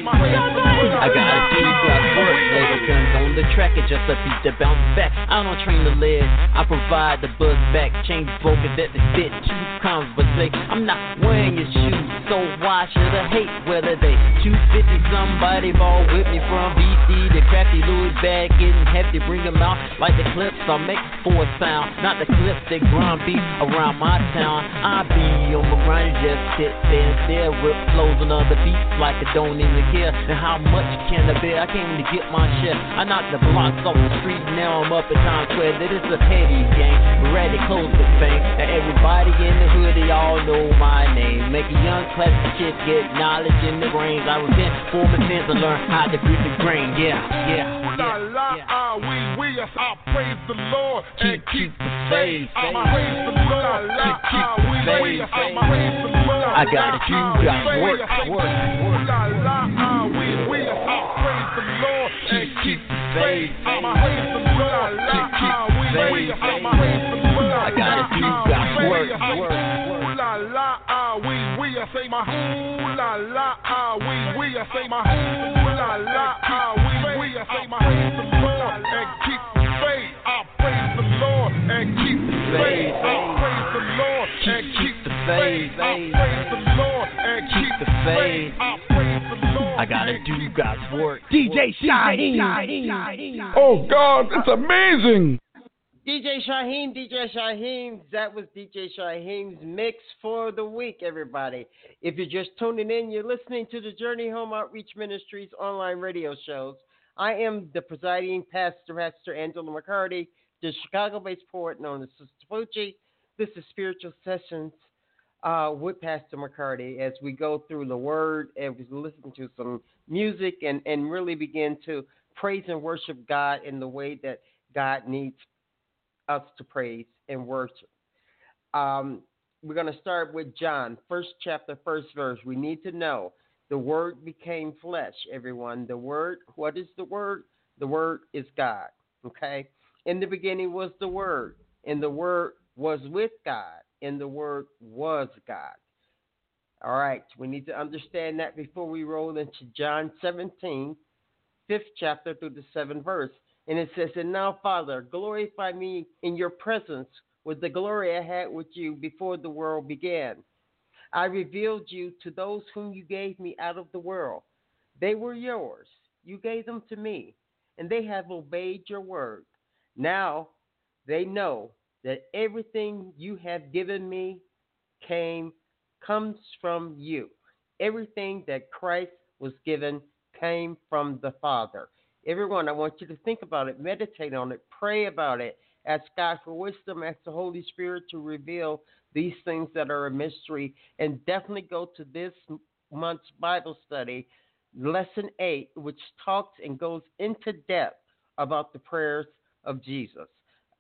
I the gotta do God's work. Laser guns on the track, it just a beat to bounce back. I don't train the lead, I provide the buzz back. Change vocals that they fit. Two conversate. I'm not wearing your shoes, so why should I hate whether they 250 somebody ball with me from BC to crafty Louis bag getting hefty. Bring 'em out like the clips I make for a sound, not the clips that grind beat around my town. I be on my grind, just sit there and stare with flows on other beats like I don't even care. And how much can I bear? I came to get my share. I knocked the blocks off the street, now I'm up at Times Square. That is a petty game, ready to close the thing. Now everybody in the hood, they all know my name. Make a young classic kid get knowledge in the brains. I repent for my sins and learn how to grit the grain. Yeah, yeah. La la ah, we we us I praise the Lord and keep the faith. I Praise the Lord. La ah, we we us I praise the Lord. I gotta do God's work, work, La la ah, we we us I praise the Lord the faith. Praise the Lord. La we we us I praise the Lord. I gotta do God's work, work, La la ah, we we us say my la la ah, we we us say my la la ah, we we us say my the and keep the faith. I praise the Lord and keep the faith. I praise the Lord and keep the faith. I praise the Lord and keep the faith. I praise the Lord. I gotta do God's work. DJ Shyhiem. Oh God, it's amazing. DJ Shyhiem, DJ Shyhiem, that was DJ Shyhiem's mix for the week, everybody. If you're just tuning in, you're listening to the Journey Home Outreach Ministries online radio shows. I am the presiding pastor, Pastor Angela McCarty, the Chicago based poet known as Sister Pucci. This is Spiritual Sessions uh, with Pastor McCarty as we go through the Word and we listen to some music and, and really begin to praise and worship God in the way that God needs us to praise and worship. Um, we're going to start with John, first chapter, first verse. We need to know the Word became flesh, everyone. The Word, what is the Word? The Word is God, okay? In the beginning was the Word, and the Word was with God, and the Word was God. All right, we need to understand that before we roll into John 17, fifth chapter through the seventh verse. And it says, And now, Father, glorify me in your presence with the glory I had with you before the world began. I revealed you to those whom you gave me out of the world. They were yours. You gave them to me, and they have obeyed your word. Now they know that everything you have given me came comes from you. Everything that Christ was given came from the Father. Everyone, I want you to think about it, meditate on it, pray about it, ask God for wisdom, ask the Holy Spirit to reveal these things that are a mystery, and definitely go to this month's Bible study, lesson eight, which talks and goes into depth about the prayers of Jesus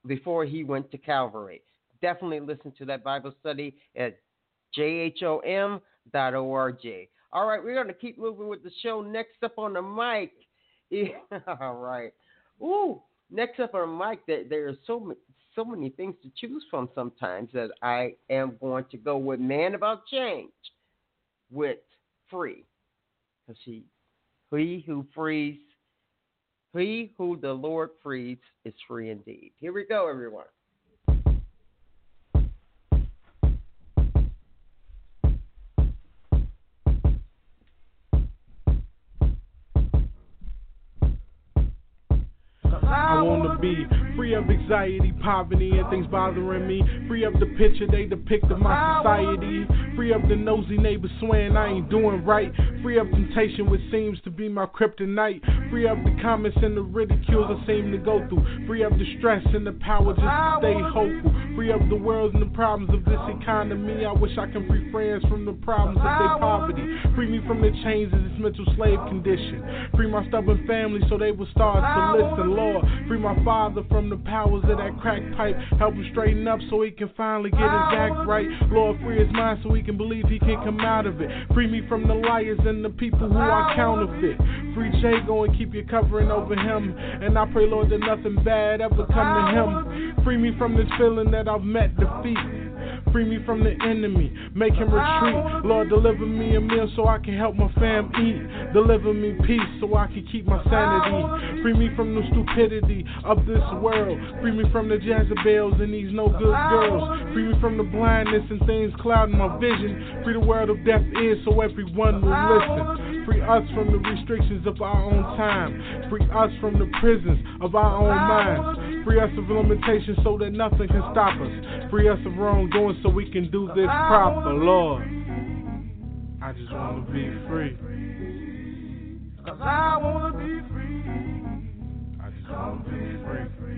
before he went to Calvary. Definitely listen to that Bible study at jhom.org. All right, we're going to keep moving with the show. Next up on the mic. all right. Ooh, next up on the mic, there, there are so many, so many things to choose from sometimes that I am going to go with Man About Change with Free. Because he, he who frees he who the Lord frees is free indeed. Here we go, everyone. I want to be free of anxiety, poverty, and things bothering me. Free of the picture they depict of my society. Free of the nosy neighbors swearing I ain't doing right. Free of temptation, which seems to be my kryptonite. Free of the comments and the ridicules I seem to go through. Free of the stress and the power just to stay hopeful. Free of the world and the problems of this economy. I wish I can free friends from the problems of their poverty. Free me from the chains of this mental slave condition. Free my stubborn family so they will start to listen, Lord. Free my father from the powers of that crack pipe. Help him straighten up so he can finally get his act right. Lord, free his mind so he can believe he can come out of it. Free me from the liars and the people who are counterfeit. Free Jago and keep your covering over him. And I pray, Lord, that nothing bad ever come to him. Free me from this feeling that I've met defeat. Free me from the enemy, make him retreat. Lord, deliver me a meal so I can help my fam eat. Deliver me peace so I can keep my sanity. Free me from the stupidity of this world. Free me from the Jezebels and these no good girls. Free me from the blindness and things clouding my vision. Free the world of deaf ears so everyone will listen. Free us from the restrictions of our own time. Free us from the prisons of our own minds. Free us of limitations so that nothing can stop us. Free us of wrongdoing so we can do this proper, Lord. I just want to be free. Cause I wanna be free. I just want to be free.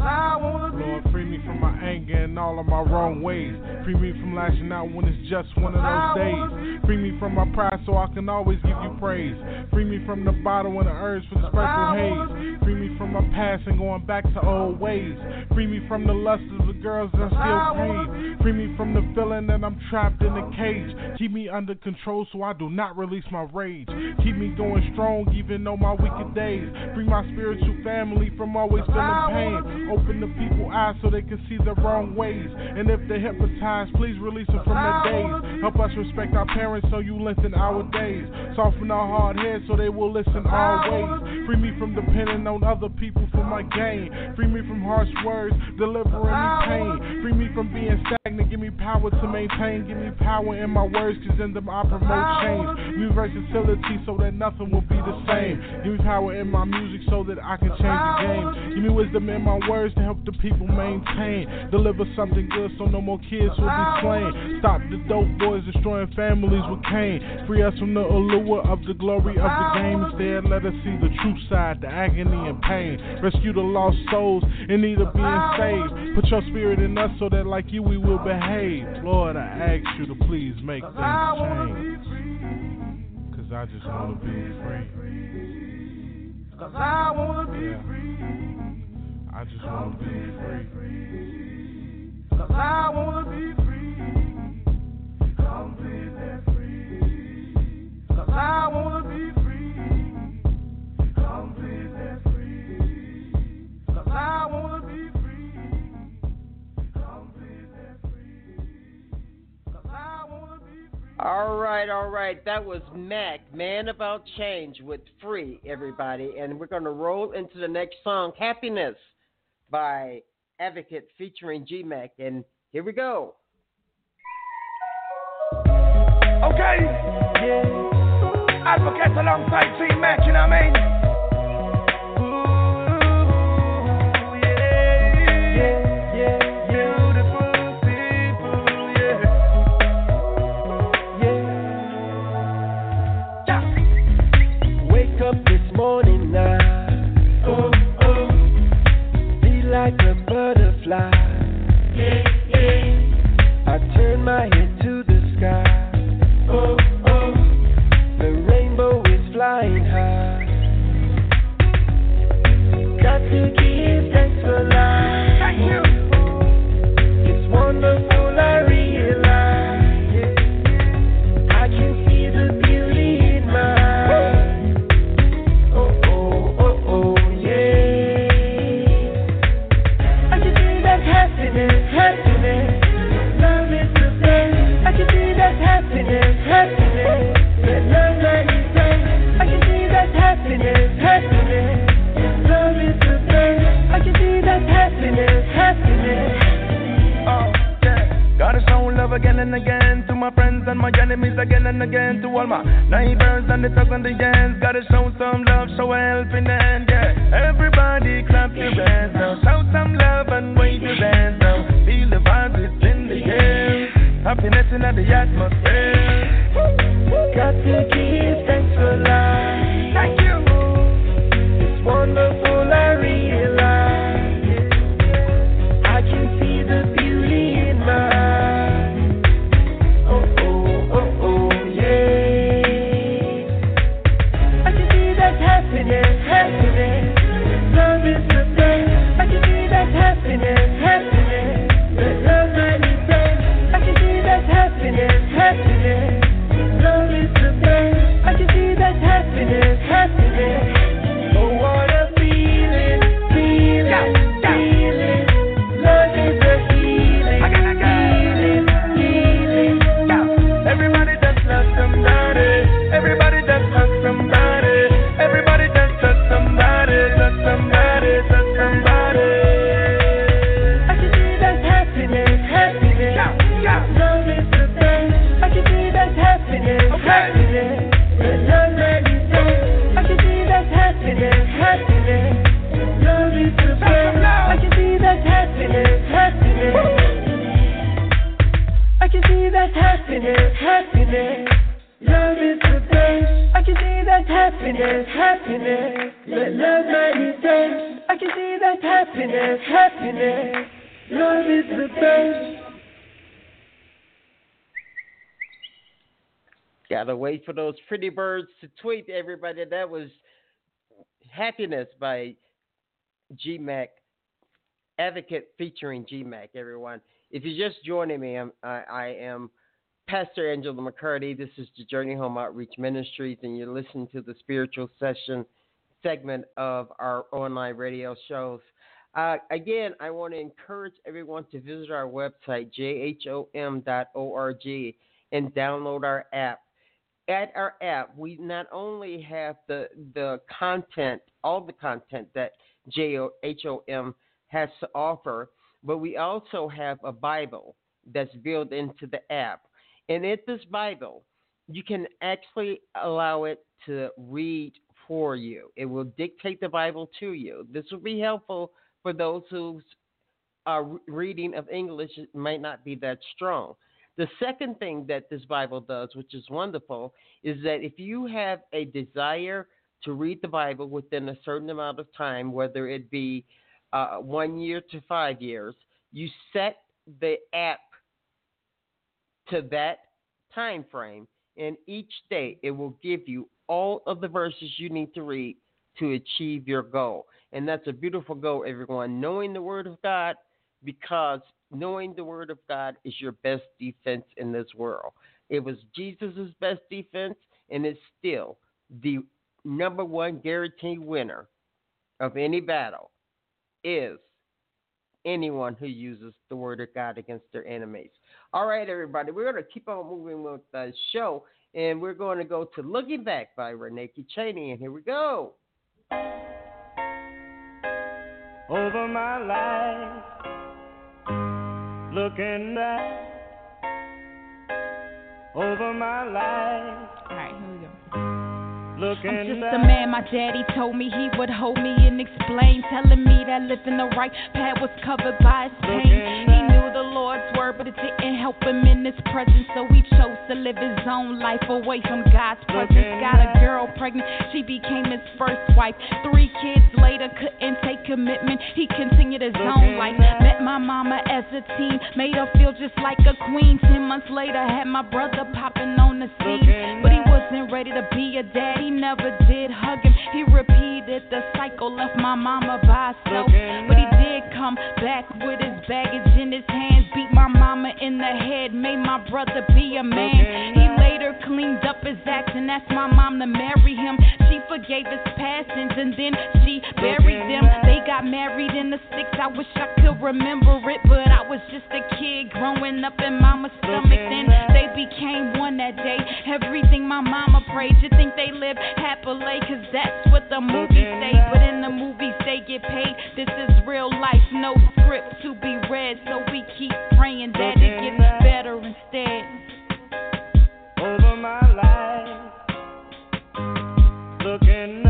Cause I wanna be Lord, free me from my anger and all of my wrong ways. Free me from lashing out when it's just one of those days. Free me from my pride so I can always give you praise. Free me from the bottle and the urge for the sparkle haze. Free me from my past and going back to old ways. Free me from the lust of the girls that I still crave. Free me from the feeling that I'm trapped in a cage. Keep me under control so I do not release my rage. Keep me going strong even on my wicked days. Free my spiritual family from always feeling pain. Open the people eyes so they can see the wrong ways. And if they're hypnotized, please release them from their days. Help us respect our parents so you lengthen our days. Soften our hard heads so they will listen always. Free me from depending on other people for my gain. Free me from harsh words, delivering me pain. Free me from being stagnant, give me power to maintain. Give me power in my words, cause in them I promote change. Me versatility so that nothing will be the same. Give me power in my music so that I can change the game. Give me wisdom in my words to help the people maintain. Deliver something good so no more kids will be slain. Stop the dope boys destroying families with cane. Free us from the allure of the glory of the game. Instead, let us see the true side, the agony and pain. Rescue the lost souls in need of being saved. Put your spirit in us so that, like you, we will behave. Lord, I ask you to please make things change. Cause I just wanna be free. Cause I wanna be free. I just wanna be free. Cause I wanna be free. Completely free. Cause I wanna be free. Completely free. Cause I wanna be free. Completely free. Cause I wanna be free. All right, all right. That was Mac, Man About Change with Free, everybody. And we're going to roll into the next song, Happiness by Advocate featuring G Mac. And here we go. Okay. Advocates alongside T Mac, you know what I mean? to and again to my friends and my enemies again and again to all my neighbors and the thugs and the ends. Gotta show some love, show a helping hand, yeah. Everybody clap your hands now, shout some love and wave your hands now. Feel the vibes, it's in the air. Happiness in the atmosphere. Got to for those pretty birds to tweet, everybody. That was Happiness by G Mac, Advocate featuring G Mac, everyone. If you're just joining me, I'm, I, I am Pastor Angela McCarty. This is the Journey Home Outreach Ministries, and you're listening to the spiritual session segment of our online radio shows. Uh, again, I want to encourage everyone to visit our website, jhom.org, and download our app. At our app, we not only have the the content, all the content that JHOM has to offer, but we also have a Bible that's built into the app. And in this Bible, you can actually allow it to read for you. It will dictate the Bible to you. This will be helpful for those whose uh, reading of English might not be that strong. The second thing that this Bible does, which is wonderful, is that if you have a desire to read the Bible within a certain amount of time, whether it be uh, one year to five years, you set the app to that time frame, and each day it will give you all of the verses you need to read to achieve your goal. And that's a beautiful goal, everyone. Knowing the Word of God, because knowing the Word of God is your best defense in this world. It was Jesus' best defense, and it's still the number one guaranteed winner of any battle is anyone who uses the word of God against their enemies. All right, everybody, we're going to keep on moving with the show, and we're going to go to Looking Back by Renee Cheney, and here we go. Over my life, looking back. Over my life. All right, here we go. Looking I'm just a man, my daddy told me he would hold me and explain, telling me that living the right path was covered by his pain. He Lord's word, but it didn't help him in his presence, so he chose to live his own life away from God's presence. Got a girl pregnant, she became his first wife. Three kids later, couldn't take commitment, he continued his own life. Met my mama as a teen, made her feel just like a queen. Ten months later, had my brother popping on the scene, but he wasn't ready to be a dad. He never did hug him. He repeated the cycle, left my mama by herself. But he did come back with his baggage in his hands, beat my mama in the head, made my brother be a man. He cleaned up his act and asked my mom to marry him. She forgave his passions and then she buried them. They got married in the six. I wish I could remember it, but I was just a kid growing up in mama's stomach. Then they became one that day. Everything my mama prayed. You think they live happily, cause that's what the movies say. But in the movies, they get paid. This is real life, no script to be read. So we keep praying that it gets better instead looking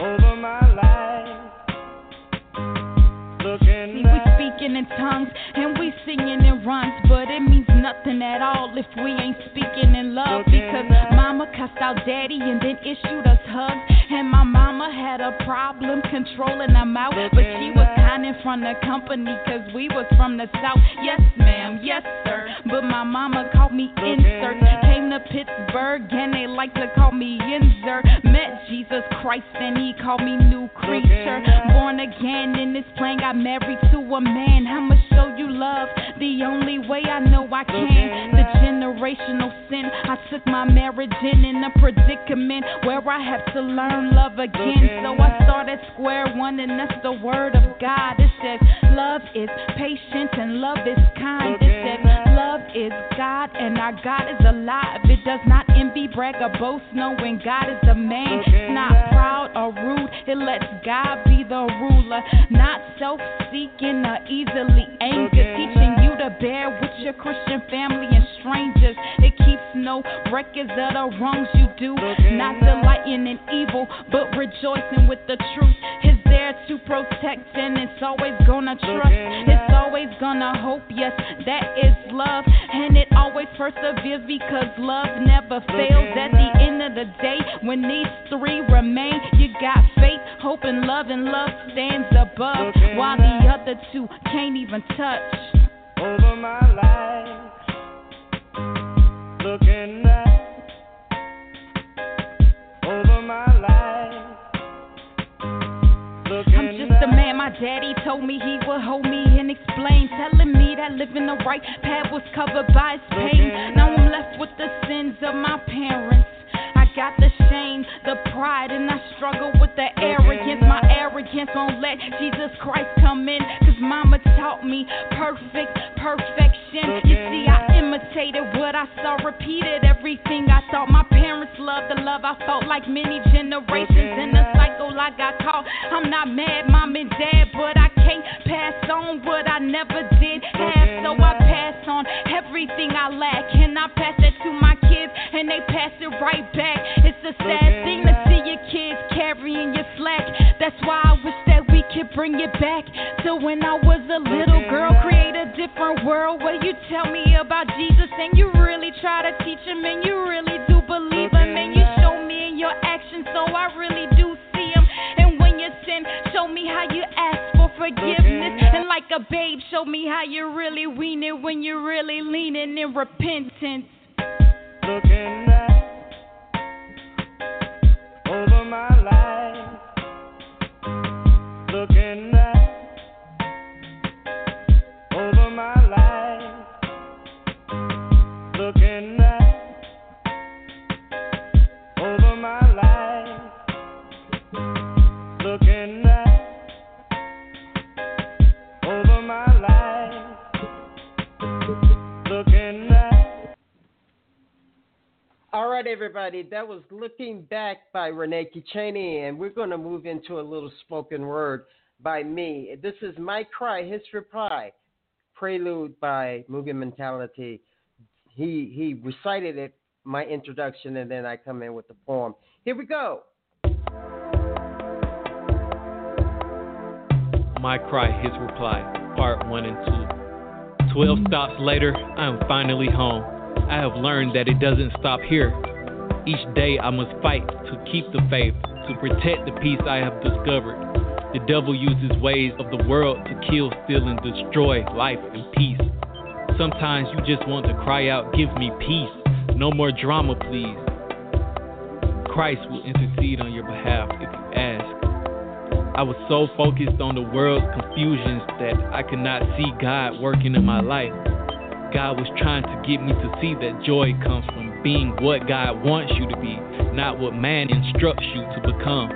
over my. Looking speaking in tongues and we singing in rhymes, but it means nothing at all if we ain't speaking in love. Because mama cussed out daddy and then issued us hugs. And my mama had a problem controlling her mouth, but she was kind in front of company because we was from the south. Yes, ma'am, yes, sir. But my mama called me insert. Came to Pittsburgh and they like to call me Inzer. Met Jesus Christ and he called me new creature. Born again in this plane, got married to a man. I'ma show you love the only way I know I The generational sin. I took my marriage in in a predicament where I have to learn love again. So I start at square one, and that's the word of God. It says, Love is patient and love is kind. It says, Love is God and our God is alive. It does not envy, brag, or boast, knowing God is the man. It's not proud or rude. It lets God be the ruler. Not self seeking or easily angered. Teaching to bear with your Christian family and strangers. It keeps no records of the wrongs you do. Not delighting in evil, but rejoicing with the truth. It's there to protect and it's always gonna trust. It's always gonna hope, yes, that is love. And it always perseveres because love never fails. At the end of the day, when these three remain, you got faith, hope, and love, and love stands above. While the other two can't even touch. Over my life, looking back over my life. I'm just a man, my daddy told me he would hold me and explain, telling me that living the right path was covered by his pain. Now I'm left with the sins of my parents. Got the shame, the pride, and I struggle with the arrogance. My arrogance won't let Jesus Christ come in. Cause mama taught me perfect perfection. You see, I imitated what I saw, repeated everything I thought. My parents loved the love I felt like many generations in the cycle I got caught. I'm not mad, mom and dad, but I can't pass on what I never did have. So I pass on everything I lack. And I pass that to my kids, and they pass it right back. It's a sad thing to see your kids carrying your slack. That's why I wish that we could bring it back to when I was a little girl. Create a different world where you tell me about Jesus and you really try to teach him and you really do believe him and you show me in your actions so I really do see him. And when you sin, show me how you ask for forgiveness. And like a babe, show me how you really wean it when you're really leaning in repentance. Looking back over my life, everybody. That was Looking Back by Renee Cheney, and we're going to move into a little spoken word by me. This is My Cry, His Reply, prelude by Movie Mentality. He, he recited it, my introduction, and then I come in with the poem. Here we go. My Cry, His Reply, Part 1 and 2. Twelve stops later, I am finally home. I have learned that it doesn't stop here. Each day I must fight to keep the faith, to protect the peace I have discovered. The devil uses ways of the world to kill, steal, and destroy life and peace. Sometimes you just want to cry out, Give me peace. No more drama, please. Christ will intercede on your behalf if you ask. I was so focused on the world's confusions that I could not see God working in my life. God was trying to get me to see that joy comes from being what God wants you to be, not what man instructs you to become.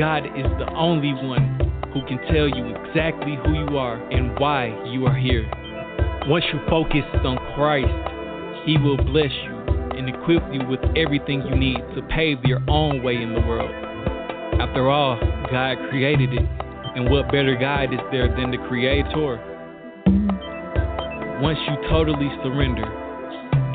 God is the only one who can tell you exactly who you are and why you are here. Once you focus on Christ, He will bless you and equip you with everything you need to pave your own way in the world. After all, God created it, and what better guide is there than the Creator? Once you totally surrender,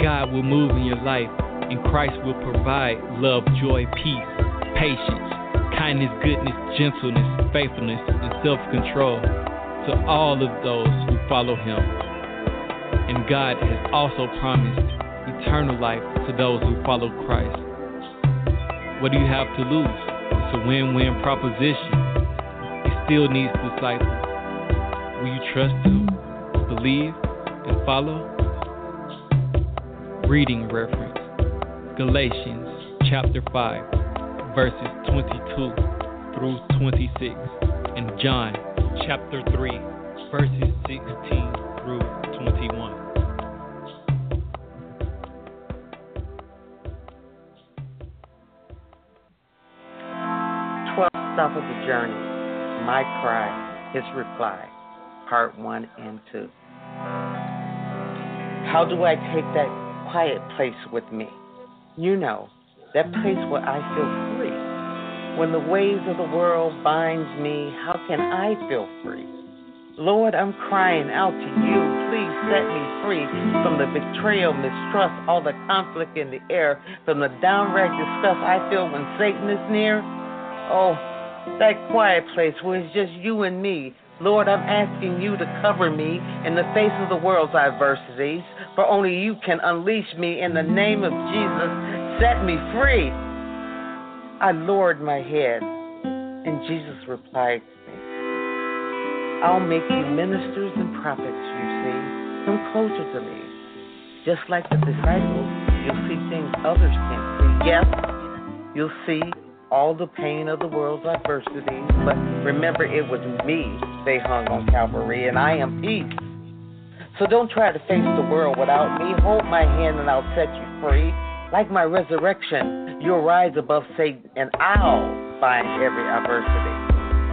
God will move in your life, and Christ will provide love, joy, peace, patience, kindness, goodness, gentleness, faithfulness, and self control. to all of those who follow him. And God has also promised eternal life to those who follow Christ. What do you have to lose? It's a win win proposition. He still needs disciples. Will you trust him, believe, and follow? Reading reference Galatians chapter 5, verses 22 through 26, and John chapter 3, verses 16 through 21. Twelfth stop of the journey. My cry, his reply, part one and two. How do I take that quiet place with me? You know, that place where I feel free. When the waves of the world binds me, how can I feel free? Lord, I'm crying out to you. Please set me free from the betrayal, mistrust, all the conflict in the air, from the downright disgust I feel when Satan is near. Oh, that quiet place where it's just you and me. Lord, I'm asking you to cover me in the face of the world's adversities, for only you can unleash me in the name of Jesus. Set me free. I lowered my head, and Jesus replied to me, I'll make you ministers and prophets, you see. Come closer to me. Just like the disciples, you'll see things others can't see. Yes, you'll see all the pain of the world's adversities, but remember it was me they hung on Calvary, and I am peace. So don't try to face the world without me. Hold my hand and I'll set you free. Like my resurrection, you'll rise above Satan, and I'll bind every adversity.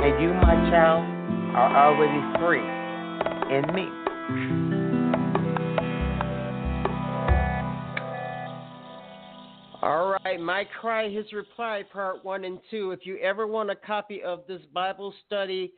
And you, my child, are already free in me. All right, my cry, his reply, part one and two. If you ever want a copy of this Bible study,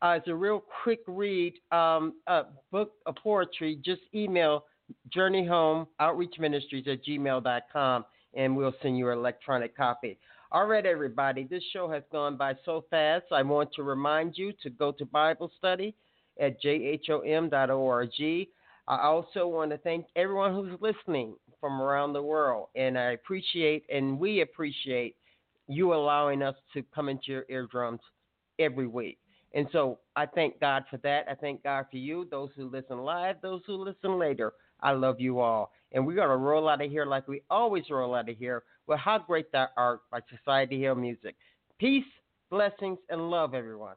uh, it's a real quick read, um, a book of poetry, just email Journey Home Outreach Ministries at gmail.com and we'll send you an electronic copy. All right, everybody, this show has gone by so fast. I want to remind you to go to Bible study at jhom.org. I also want to thank everyone who's listening from around the world, and I appreciate and we appreciate you allowing us to come into your eardrums every week. And so I thank God for that. I thank God for you, those who listen live, those who listen later. I love you all. And we're going to roll out of here like we always roll out of here with How Great Thou Art by Society Hill Music. Peace, blessings, and love, everyone.